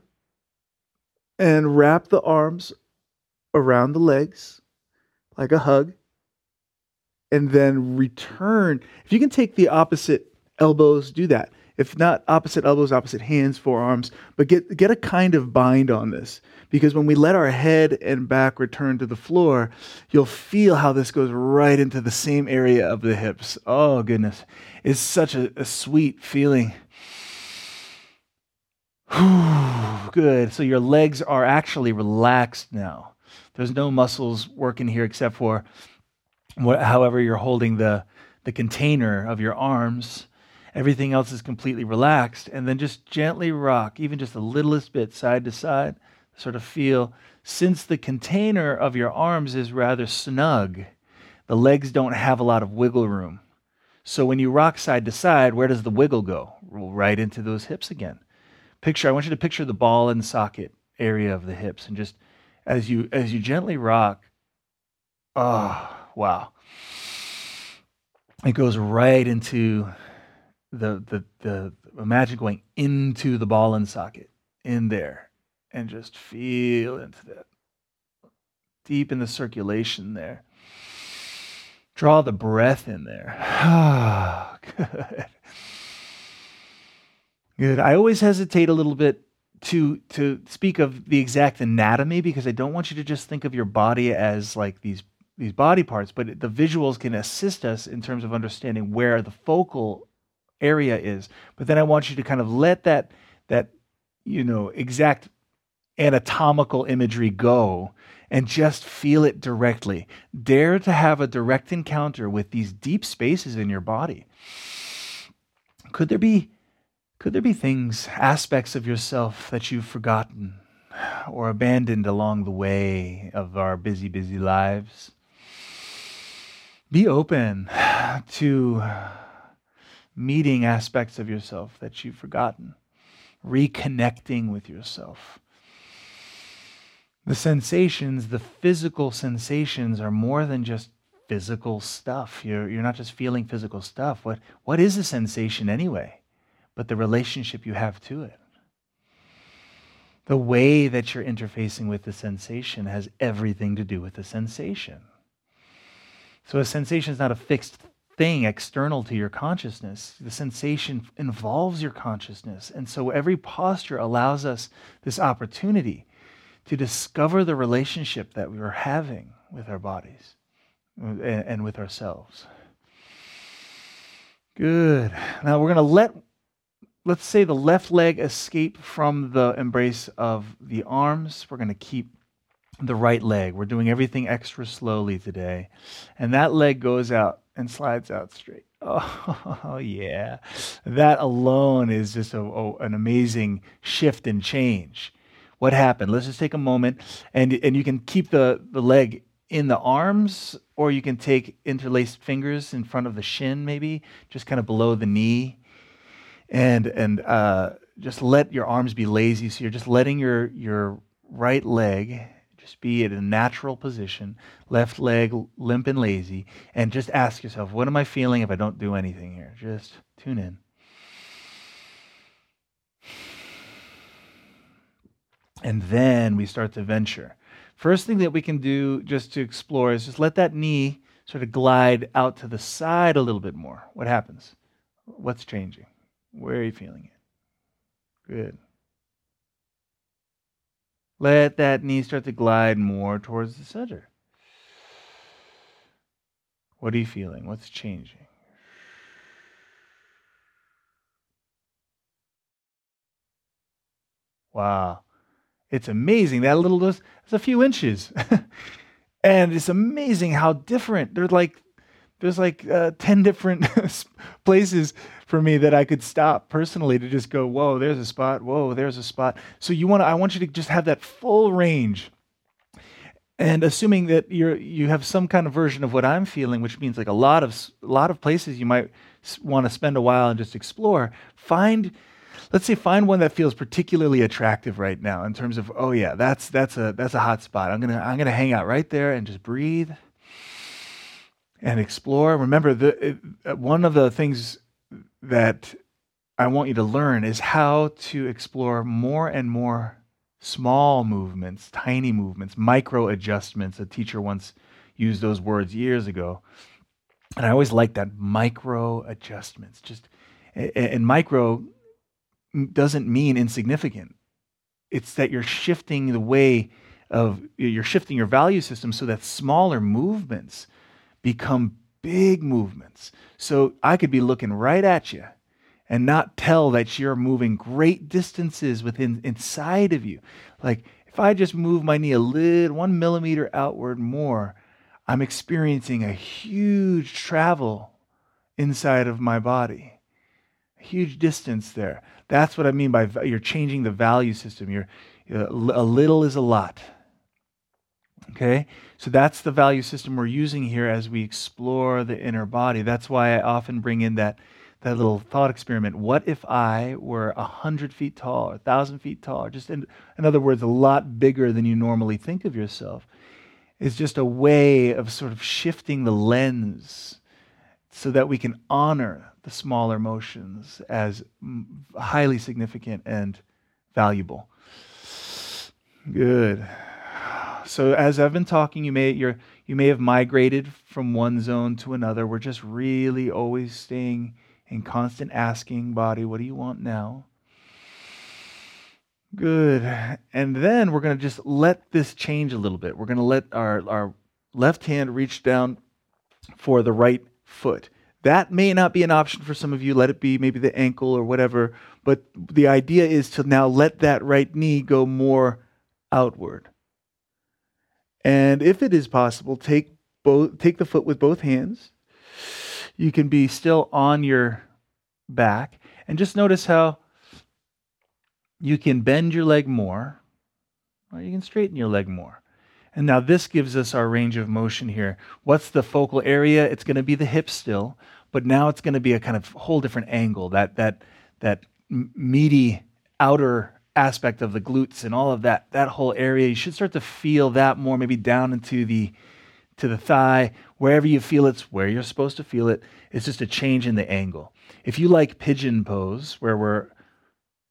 and wrap the arms around the legs like a hug, and then return. If you can take the opposite elbows, do that. If not opposite elbows, opposite hands, forearms, but get get a kind of bind on this because when we let our head and back return to the floor, you'll feel how this goes right into the same area of the hips. Oh goodness, it's such a, a sweet feeling. Good. So your legs are actually relaxed now. There's no muscles working here except for what, however you're holding the, the container of your arms. Everything else is completely relaxed. And then just gently rock, even just the littlest bit side to side, sort of feel. Since the container of your arms is rather snug, the legs don't have a lot of wiggle room. So when you rock side to side, where does the wiggle go? Right into those hips again. Picture, I want you to picture the ball and socket area of the hips and just as you as you gently rock oh wow. It goes right into the the the imagine going into the ball and socket in there and just feel into that deep in the circulation there. Draw the breath in there. Ah good. Good. I always hesitate a little bit to to speak of the exact anatomy because I don't want you to just think of your body as like these these body parts, but the visuals can assist us in terms of understanding where the focal area is. But then I want you to kind of let that that you know exact anatomical imagery go and just feel it directly. Dare to have a direct encounter with these deep spaces in your body. Could there be could there be things, aspects of yourself that you've forgotten or abandoned along the way of our busy, busy lives? Be open to meeting aspects of yourself that you've forgotten, reconnecting with yourself. The sensations, the physical sensations, are more than just physical stuff. You're, you're not just feeling physical stuff. What, what is a sensation anyway? But the relationship you have to it. The way that you're interfacing with the sensation has everything to do with the sensation. So a sensation is not a fixed thing external to your consciousness. The sensation involves your consciousness. And so every posture allows us this opportunity to discover the relationship that we are having with our bodies and, with ourselves. Good. Now we're going to let, let's say, the left leg escape from the embrace of the arms. We're going to keep the right leg. We're doing everything extra slowly today. And that leg goes out and slides out straight. Oh, yeah. That alone is just a, a, an amazing shift and change. What happened? Let's just take a moment, and, and you can keep the, the leg in the arms, or you can take interlaced fingers in front of the shin, maybe, just kind of below the knee. And, and uh, just let your arms be lazy. So you're just letting your, your right leg just be in a natural position, left leg limp and lazy, and just ask yourself, what am I feeling if I don't do anything here? Just tune in. And then we start to venture. First thing that we can do just to explore is just let that knee sort of glide out to the side a little bit more. What happens? What's changing? Where are you feeling it? Good. Let that knee start to glide more towards the center. What are you feeling? What's changing? Wow. It's amazing. That little, it's a few inches. and it's amazing how different. They're like, there's like uh, 10 different places for me that I could stop personally to just go, whoa, there's a spot. Whoa, there's a spot. So you want to, I want you to just have that full range. And assuming that you're, you have some kind of version of what I'm feeling, which means like a lot of, a lot of places you might want to spend a while and just explore, find let's say find one that feels particularly attractive right now in terms of oh yeah that's that's a that's a hot spot i'm gonna i'm gonna hang out right there and just breathe and explore. Remember the it, uh, one of the things that i want you to learn is how to explore more and more small movements tiny movements micro adjustments. A teacher once used those words years ago. And i always like that micro adjustments. Just and micro doesn't mean insignificant. It's that you're shifting the way of, you're shifting your value system so that smaller movements become big movements. So I could be looking right at you and not tell that you're moving great distances within inside of you. Like if I just move my knee a little, one millimeter outward more, I'm experiencing a huge travel inside of my body, a huge distance there. That's what I mean by you're changing the value system. You're, uh, a little is a lot. Okay? So that's the value system we're using here as we explore the inner body. That's why I often bring in that, that little thought experiment. What if I were 100 feet tall, or 1,000 feet tall, just in, in other words, a lot bigger than you normally think of yourself? It's just a way of sort of shifting the lens so that we can honor the smaller motions as highly significant and valuable. Good. So as I've been talking, you may you you may have migrated from one zone to another. We're just really always staying in constant asking body, what do you want now? Good. And then we're going to just let this change a little bit. We're going to let our, our left hand reach down for the right foot. That may not be an option for some of you. Let it be maybe the ankle or whatever. But the idea is to now let that right knee go more outward. And if it is possible, take both take the foot with both hands. You can be still on your back and just notice how you can bend your leg more or you can straighten your leg more. And now this gives us our range of motion here. What's the focal area? It's going to be the hip still, but now it's going to be a kind of whole different angle. That that that meaty outer aspect of the glutes and all of that that whole area. You should start to feel that more, maybe down into the to the thigh, wherever you feel it's where you're supposed to feel it. It's just a change in the angle. If you like pigeon pose, where we're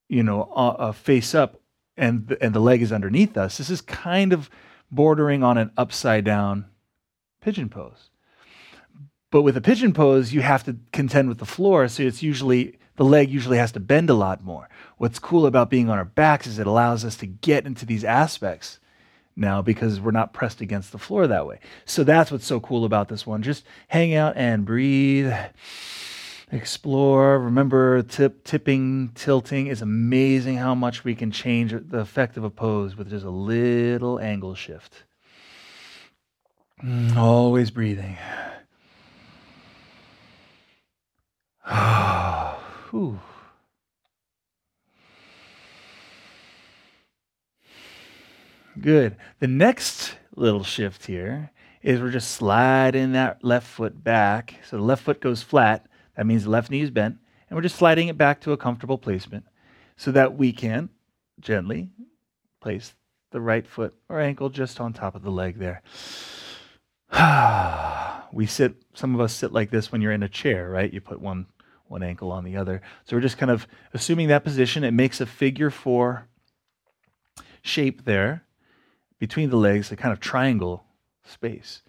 you know face up and and the leg is underneath us, this is kind of bordering on an upside down pigeon pose. But with a pigeon pose, you have to contend with the floor, so it's usually the leg usually has to bend a lot more. What's cool about being on our backs is it allows us to get into these aspects now because we're not pressed against the floor that way. So that's what's so cool about this one. Just hang out and breathe. Explore. Remember, tip, tipping, tilting is amazing how much we can change the effect of a pose with just a little angle shift. Mm, always breathing. Whew. Good. The next little shift here is we're just sliding that left foot back. So the left foot goes flat. That means the left knee is bent. And we're just sliding it back to a comfortable placement so that we can gently place the right foot or ankle just on top of the leg there. we sit, some of us sit like this when you're in a chair, right? You put one one ankle on the other. So we're just kind of assuming that position. It makes a figure four shape there between the legs, a kind of triangle space.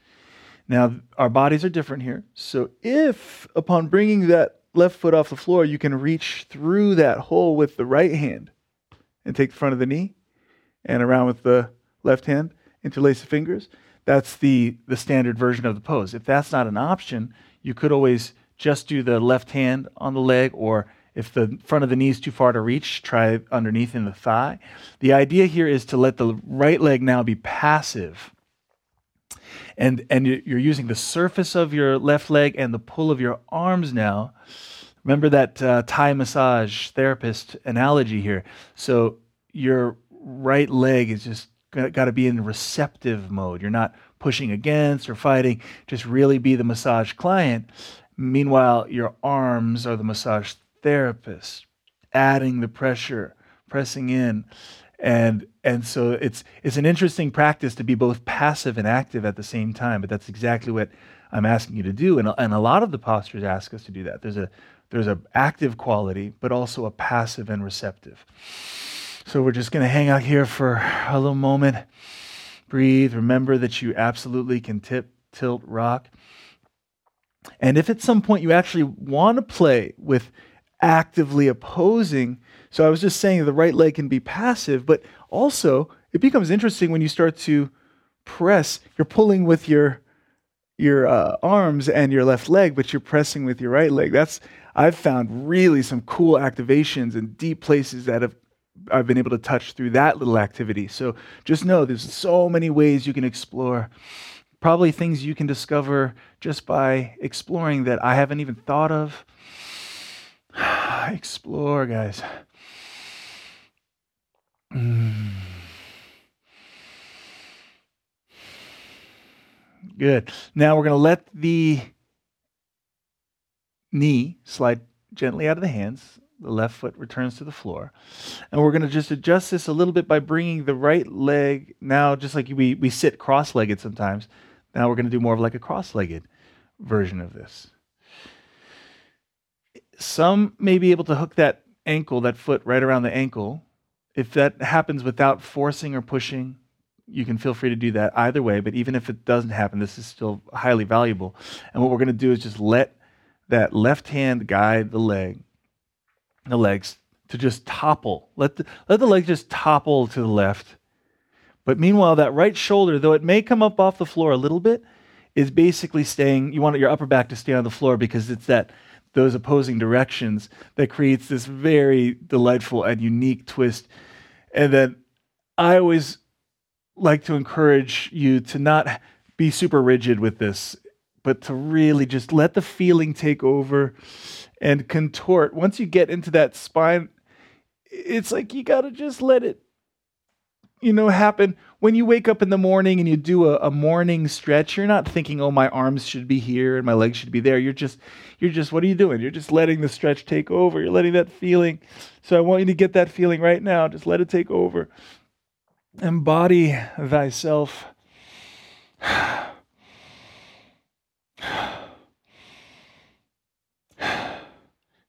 Now, our bodies are different here. So if upon bringing that left foot off the floor, you can reach through that hole with the right hand and take the front of the knee and around with the left hand, interlace the fingers, that's the, the standard version of the pose. If that's not an option, you could always just do the left hand on the leg, or if the front of the knee is too far to reach, try underneath in the thigh. The idea here is to let the right leg now be passive. And, and you're using the surface of your left leg and the pull of your arms now. Remember that uh, Thai massage therapist analogy here. So your right leg is just got to be in receptive mode. You're not pushing against or fighting. Just really be the massage client. Meanwhile, your arms are the massage therapist, adding the pressure, pressing in. And, and so it's, it's an interesting practice to be both passive and active at the same time, but that's exactly what I'm asking you to do. And, and a lot of the postures ask us to do that. There's a there's an active quality, but also a passive and receptive. So we're just going to hang out here for a little moment. Breathe. Remember that you absolutely can tip, tilt, rock. And if at some point you actually want to play with actively opposing, so I was just saying the right leg can be passive, but also it becomes interesting when you start to press. You're pulling with your your uh, arms and your left leg, but you're pressing with your right leg. That's I've found really some cool activations and deep places that have I've been able to touch through that little activity. So just know there's so many ways you can explore probably things you can discover just by exploring that I haven't even thought of. Explore, guys. Mm. Good. Now we're going to let the knee slide gently out of the hands. The left foot returns to the floor. And we're going to just adjust this a little bit by bringing the right leg now, just like we, we sit cross legged sometimes, now we're going to do more of like a cross legged version of this. Some may be able to hook that ankle, that foot right around the ankle. If that happens without forcing or pushing, you can feel free to do that either way. But even if it doesn't happen, this is still highly valuable. And what we're going to do is just let that left hand guide the leg, the legs to just topple. Let the, let the leg just topple to the left but meanwhile, that right shoulder, though it may come up off the floor a little bit, is basically staying. You want your upper back to stay on the floor because it's that those opposing directions that creates this very delightful and unique twist. And then I always like to encourage you to not be super rigid with this, but to really just let the feeling take over and contort. Once you get into that spine, it's like you got to just let it you know happen. When you wake up in the morning and you do a, a, morning stretch you're not thinking oh my arms should be here and my legs should be there. You're just you're just what are you doing? You're just letting the stretch take over. You're letting that feeling. So i want you to get that feeling right now. Just let it take over. Embody thyself.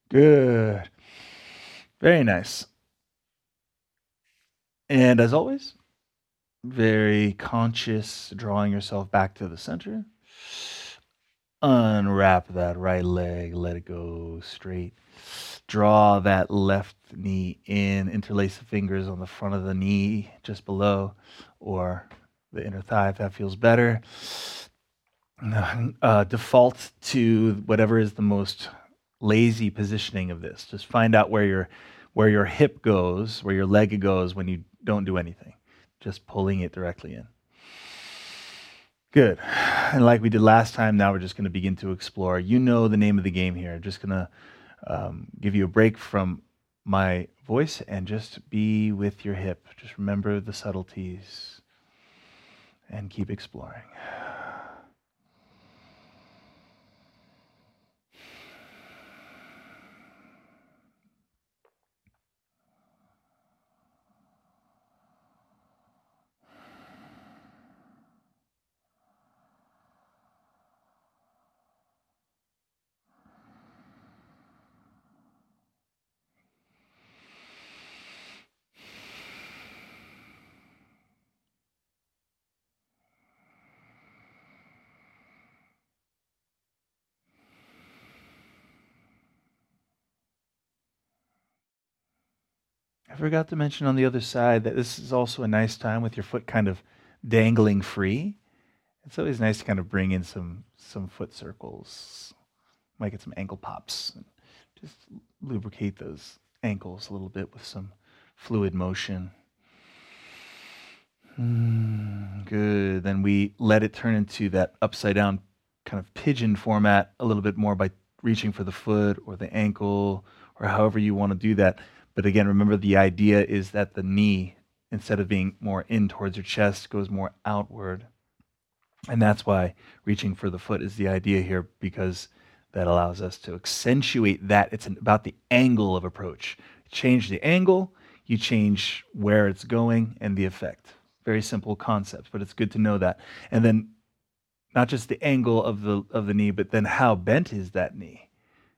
Good. Very nice and as always, very conscious, drawing yourself back to the center. Unwrap that right leg, let it go straight. Draw that left knee in, interlace the fingers on the front of the knee just below, or the inner thigh if that feels better. Uh, default to whatever is the most lazy positioning of this. Just find out where your where your hip goes, where your leg goes when you don't do anything, just pulling it directly in. Good. And like we did last time, now we're just going to begin to explore. You know the name of the game here. I'm just going to um, give you a break from my voice and just be with your hip. Just remember the subtleties and keep exploring. I forgot to mention on the other side that this is also a nice time with your foot kind of dangling free. It's always nice to kind of bring in some some foot circles. Might get some ankle pops. And just lubricate those ankles a little bit with some fluid motion. Mm, good. Then we let it turn into that upside down kind of pigeon format a little bit more by reaching for the foot or the ankle or however you want to do that. But again, remember the idea is that the knee, instead of being more in towards your chest, goes more outward. And that's why reaching for the foot is the idea here, because that allows us to accentuate that. It's about the angle of approach. Change the angle, you change where it's going and the effect. Very simple concept, but it's good to know that. And then not just the angle of the of the knee, but then how bent is that knee?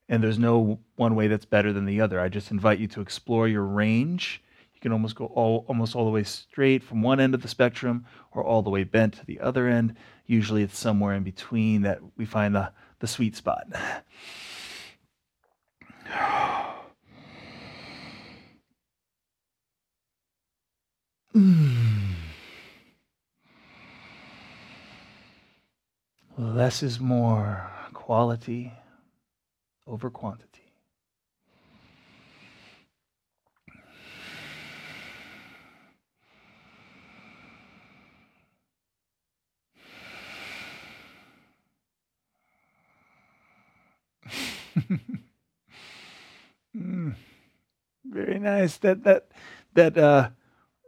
And there's no one way that's better than the other. I just invite you to explore your range. You can almost go all, almost all the way straight from one end of the spectrum or all the way bent to the other end. Usually it's somewhere in between that we find the, the sweet spot. Less is more quality over quantity. mm, very nice. That that that uh,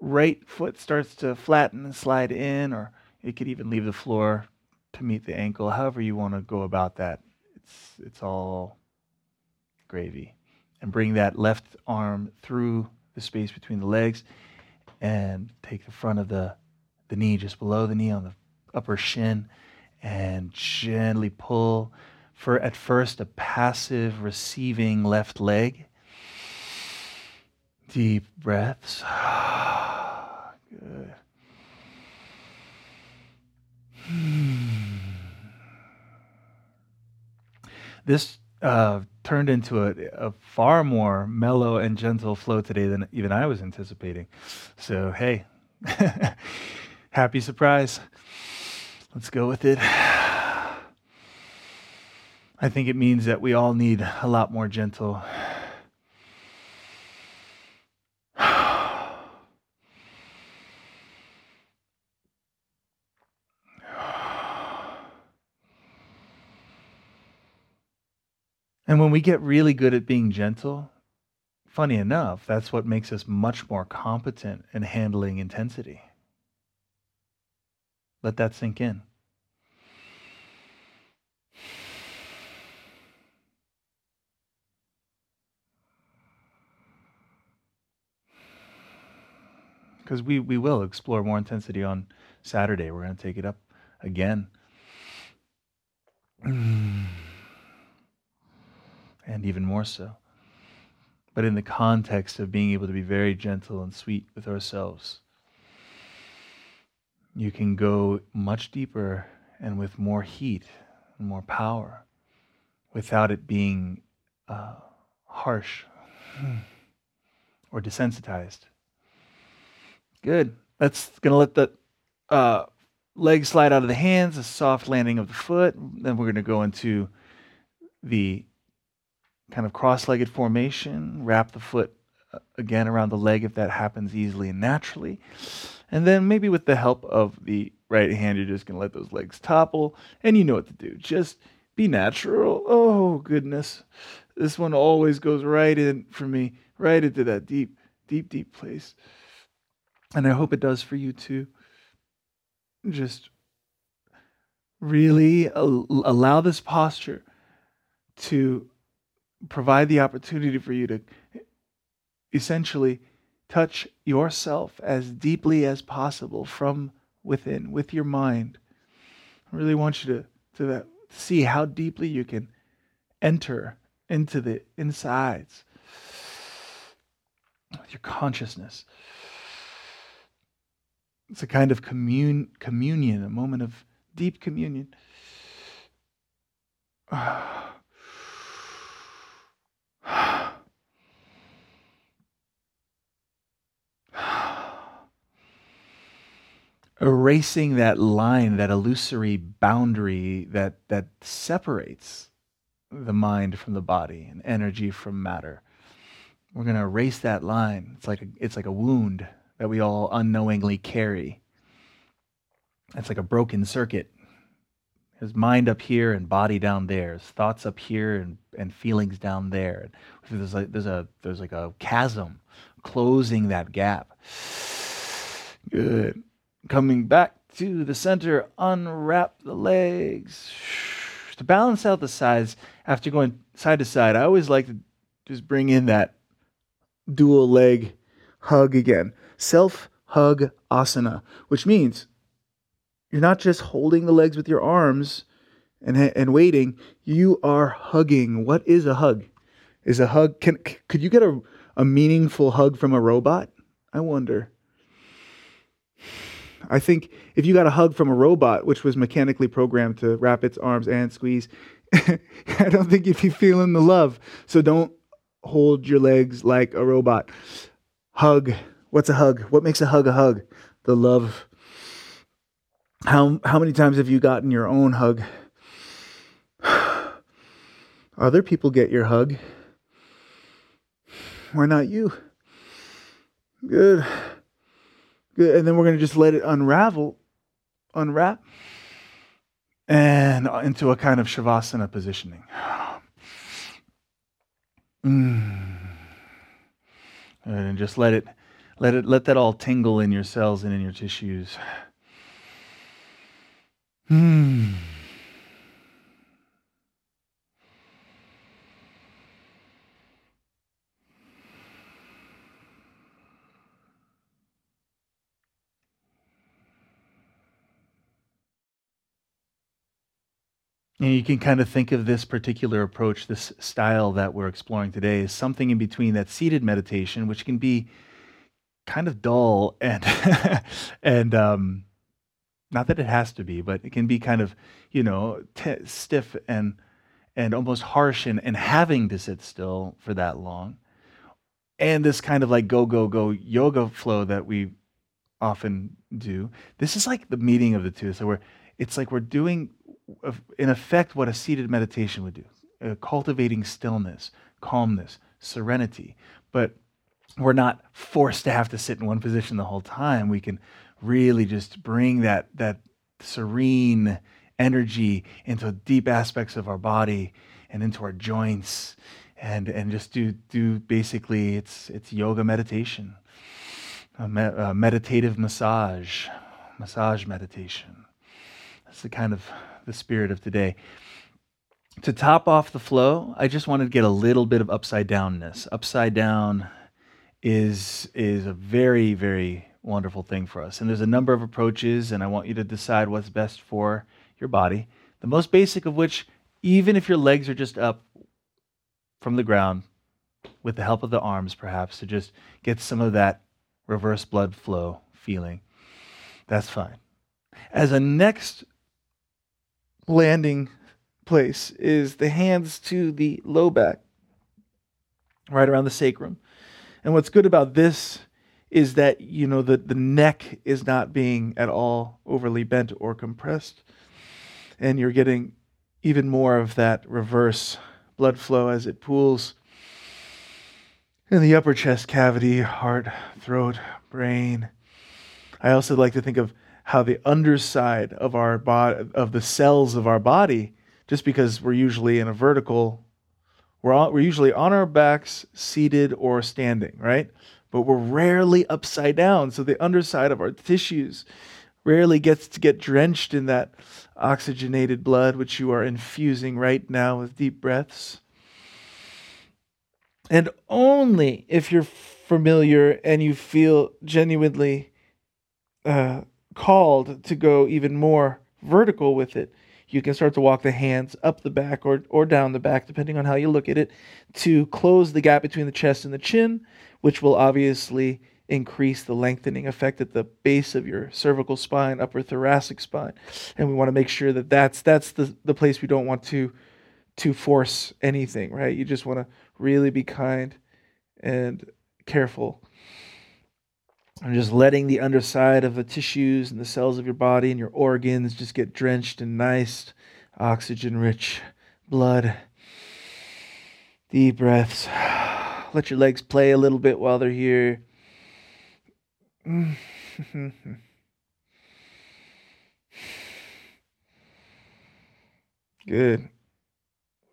right foot starts to flatten and slide in, or it could even leave the floor to meet the ankle. However you want to go about that, it's it's all gravy. And bring that left arm through the space between the legs and take the front of the, the knee just below the knee on the upper shin and gently pull for at first a passive receiving left leg. Deep breaths. Good. This uh, turned into a, a, far more mellow and gentle flow today than even I was anticipating. So, hey, happy surprise. Let's go with it. I think it means that we all need a lot more gentle. And when we get really good at being gentle, funny enough, that's what makes us much more competent in handling intensity. Let that sink in. Because we, we will explore more intensity on Saturday. We're going to take it up again. And even more so. But in the context of being able to be very gentle and sweet with ourselves, you can go much deeper and with more heat and more power without it being uh, harsh or desensitized. Good. That's going to let the uh, leg slide out of the hands, a soft landing of the foot. Then we're going to go into the kind of cross legged formation, wrap the foot uh, again around the leg if that happens easily and naturally. And then maybe with the help of the right hand, you're just going to let those legs topple, and you know what to do. Just be natural. Oh, goodness. This one always goes right in for me, right into that deep, deep, deep place. And I hope it does for you too. Just really allow this posture to provide the opportunity for you to essentially touch yourself as deeply as possible from within with your mind. I really want you to, to that, see how deeply you can enter into the insides with your consciousness. It's a kind of commun- communion, a moment of deep communion. Erasing that line, that illusory boundary that, that separates the mind from the body and energy from matter. We're going to erase that line. It's like a, it's like a wound that we all unknowingly carry. It's like a broken circuit. His mind up here and body down there. His thoughts up here and, and feelings down there. There's like there's a there's like a chasm closing that gap. Good. Coming back to the center, unwrap the legs. To balance out the sides after going side to side, I always like to just bring in that dual leg hug again self hug asana, which means you're not just holding the legs with your arms and, and waiting, you are hugging. What is a hug? Is a hug, can, could you get a, a meaningful hug from a robot? I wonder. I think if you got a hug from a robot, which was mechanically programmed to wrap its arms and squeeze, I don't think you'd be feeling the love. So don't hold your legs like a robot. Hug What's a hug? What makes a hug a hug? The love. How, how many times have you gotten your own hug? Other people get your hug. Why not you? Good. Good. And then we're going to just let it unravel, unwrap, and into a kind of Shavasana positioning. Mm. And just let it let, it, let that all tingle in your cells and in your tissues. Hmm. And you can kind of think of this particular approach, this style that we're exploring today, as something in between that seated meditation, which can be kind of dull and and um, not that it has to be, but it can be kind of you know t- stiff and and almost harsh and, and having to sit still for that long. And this kind of like go, go, go yoga flow that we often do. This is like the meeting of the two. So we're, it's like we're doing, in effect, what a seated meditation would do uh, cultivating stillness, calmness, serenity. But we're not forced to have to sit in one position the whole time. We can really just bring that that serene energy into deep aspects of our body and into our joints and, and just do, do basically it's, it's yoga meditation, a, me, a meditative massage, massage meditation. That's the kind of the spirit of today. To top off the flow, I just wanted to get a little bit of upside downness. Upside down is is a very very wonderful thing for us. And there's a number of approaches and I want you to decide what's best for your body. The most basic of which even if your legs are just up from the ground with the help of the arms perhaps to just get some of that reverse blood flow feeling. That's fine. As a next landing place is the hands to the low back, right around the sacrum. And what's good about this is that you know the, the neck is not being at all overly bent or compressed. And you're getting even more of that reverse blood flow as it pools in the upper chest cavity, heart, throat, brain. I also like to think of how the underside of our body, of the cells of our body, just because we're usually in a vertical, we're, on, we're usually on our backs, seated or standing, right? But we're rarely upside down. So the underside of our tissues rarely gets to get drenched in that oxygenated blood, which you are infusing right now with deep breaths. And only if you're familiar and you feel genuinely uh, called to go even more vertical with it, you can start to walk the hands up the back or, or down the back, depending on how you look at it, to close the gap between the chest and the chin, which will obviously increase the lengthening effect at the base of your cervical spine, upper thoracic spine. And we want to make sure that that's, that's the, the place we don't want to, to force anything, right? You just want to really be kind and careful and just letting the underside of the tissues and the cells of your body and your organs just get drenched in nice oxygen rich blood. Deep breaths. Let your legs play a little bit while they're here. Good.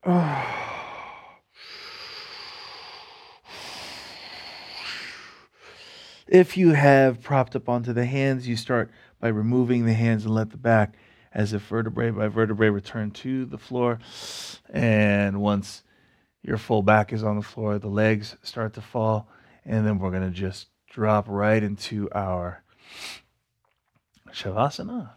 If you have propped up onto the hands, you start by removing the hands and let the back, as if vertebrae by vertebrae, return to the floor. And once your full back is on the floor, the legs start to fall. And then we're going to just drop right into our Shavasana.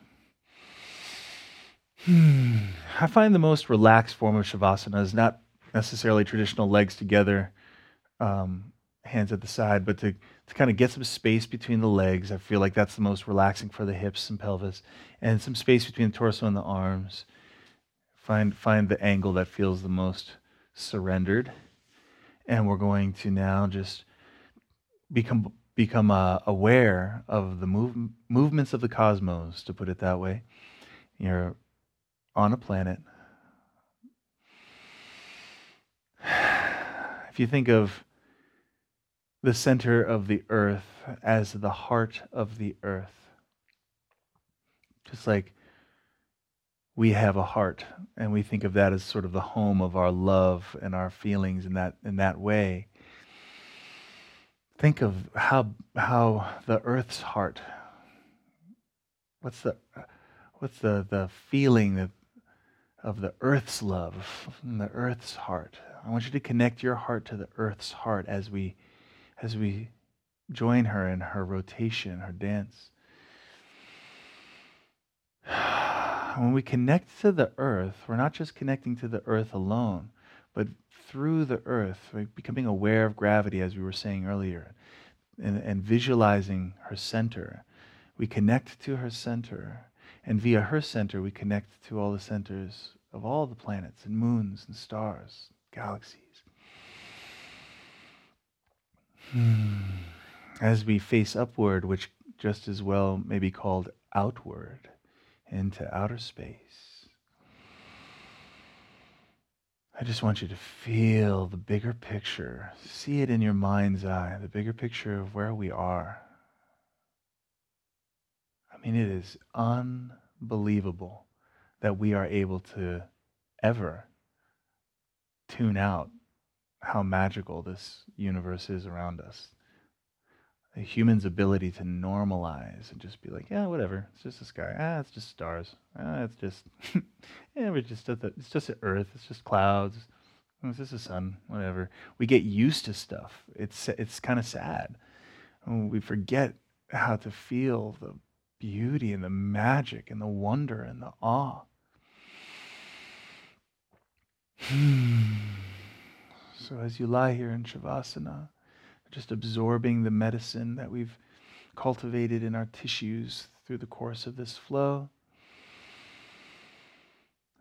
Hmm. I find the most relaxed form of Shavasana is not necessarily traditional legs together, um, hands at the side, but to to kind of get some space between the legs. I feel like that's the most relaxing for the hips and pelvis, and some space between the torso and the arms. Find find the angle that feels the most surrendered, and we're going to now just become become uh, aware of the move, movements of the cosmos. To put it that way, you're on a planet. If you think of the center of the earth as the heart of the earth. Just like we have a heart and we think of that as sort of the home of our love and our feelings in that in that way. Think of how how the earth's heart what's the what's the, the feeling of, the earth's love, the earth's heart. I want you to connect your heart to the earth's heart as we as we join her in her rotation, her dance. When we connect to the earth, we're not just connecting to the earth alone, but through the earth, right? becoming aware of gravity, as we were saying earlier, and, and visualizing her center. We connect to her center, and via her center, we connect to all the centers of all the planets and moons and stars, galaxies. Hmm. As we face upward, which just as well may be called outward into outer space, I just want you to feel the bigger picture. See it in your mind's eye, the bigger picture of where we are. I mean, it is unbelievable that we are able to ever tune out how magical this universe is around us. A human's ability to normalize and just be like, yeah, whatever. It's just the sky. Ah, it's just stars. Ah, it's just, yeah, we're just at the, it's just the earth. It's just clouds. It's just the sun. Whatever. We get used to stuff. It's it's kind of sad. We forget how to feel the beauty and the magic and the wonder and the awe. so as you lie here in Shavasana, just absorbing the medicine that we've cultivated in our tissues through the course of this flow,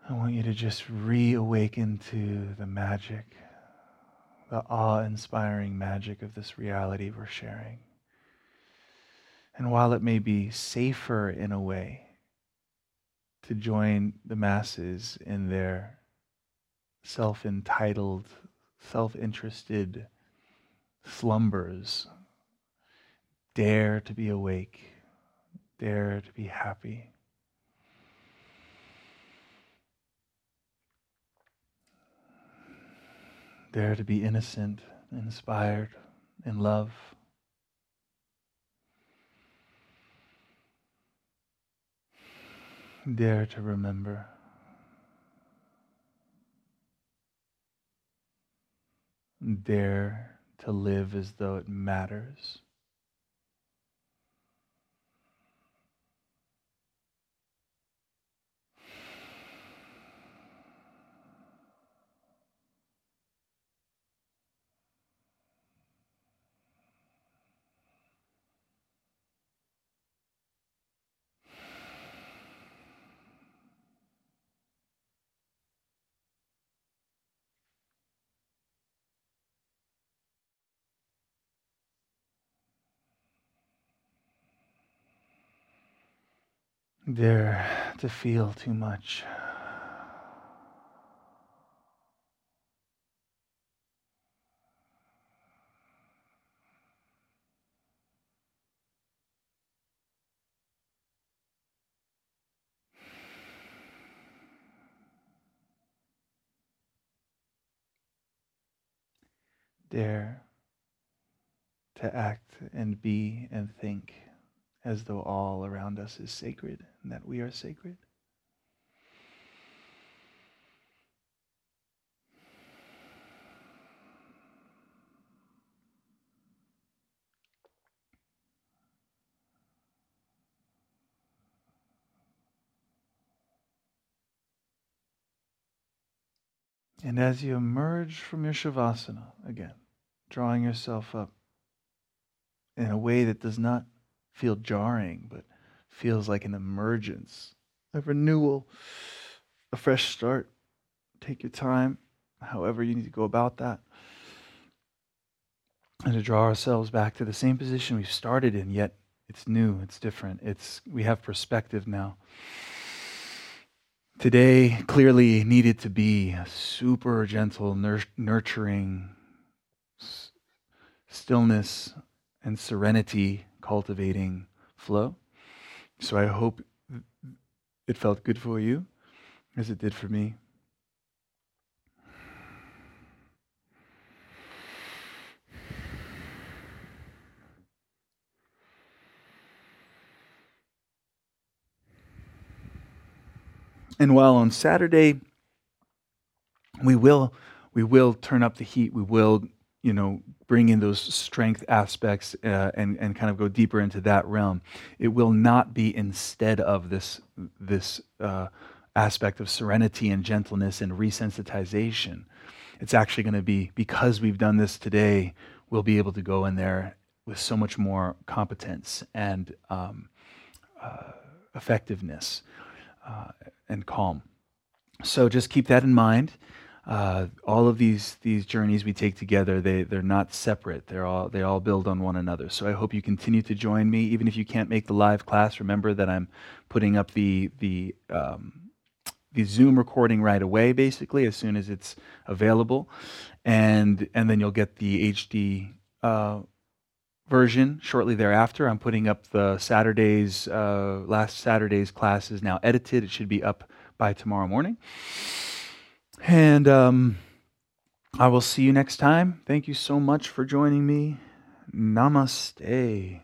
I want you to just reawaken to the magic, the awe inspiring magic of this reality we're sharing. And while it may be safer in a way to join the masses in their self entitled, self interested slumbers, dare to be awake, dare to be happy. Dare to be innocent, inspired, in love. Dare to remember. Dare to live as though it matters. Dare to feel too much. Dare to act and be and think as though all around us is sacred and that we are sacred. And as you emerge from your Shavasana again, drawing yourself up in a way that does not feel jarring, but feels like an emergence, a renewal, a fresh start. Take your time, however you need to go about that. And to draw ourselves back to the same position we started in, yet it's new, it's different. It's we have perspective now. Today clearly needed to be a super gentle, nurturing stillness and serenity cultivating flow. So I hope it felt good for you as it did for me. And while on Saturday we will we will turn up the heat, we will you know, bring in those strength aspects uh, and, and kind of go deeper into that realm. It will not be instead of this, this uh, aspect of serenity and gentleness and resensitization. It's actually going to be because we've done this today, we'll be able to go in there with so much more competence and um, uh, effectiveness uh, and calm. So just keep that in mind uh, all of these these journeys we take together they they're not separate. They're all they all build on one another. So i hope you continue to join me. Even if you can't make the live class remember that i'm putting up the the um, the zoom recording right away basically as soon as it's available. And and then you'll get the hd uh, version shortly thereafter. I'm putting up the saturdays uh, last saturday's class is now edited. It should be up by tomorrow morning and um, I will see you next time. Thank you so much for joining me. Namaste.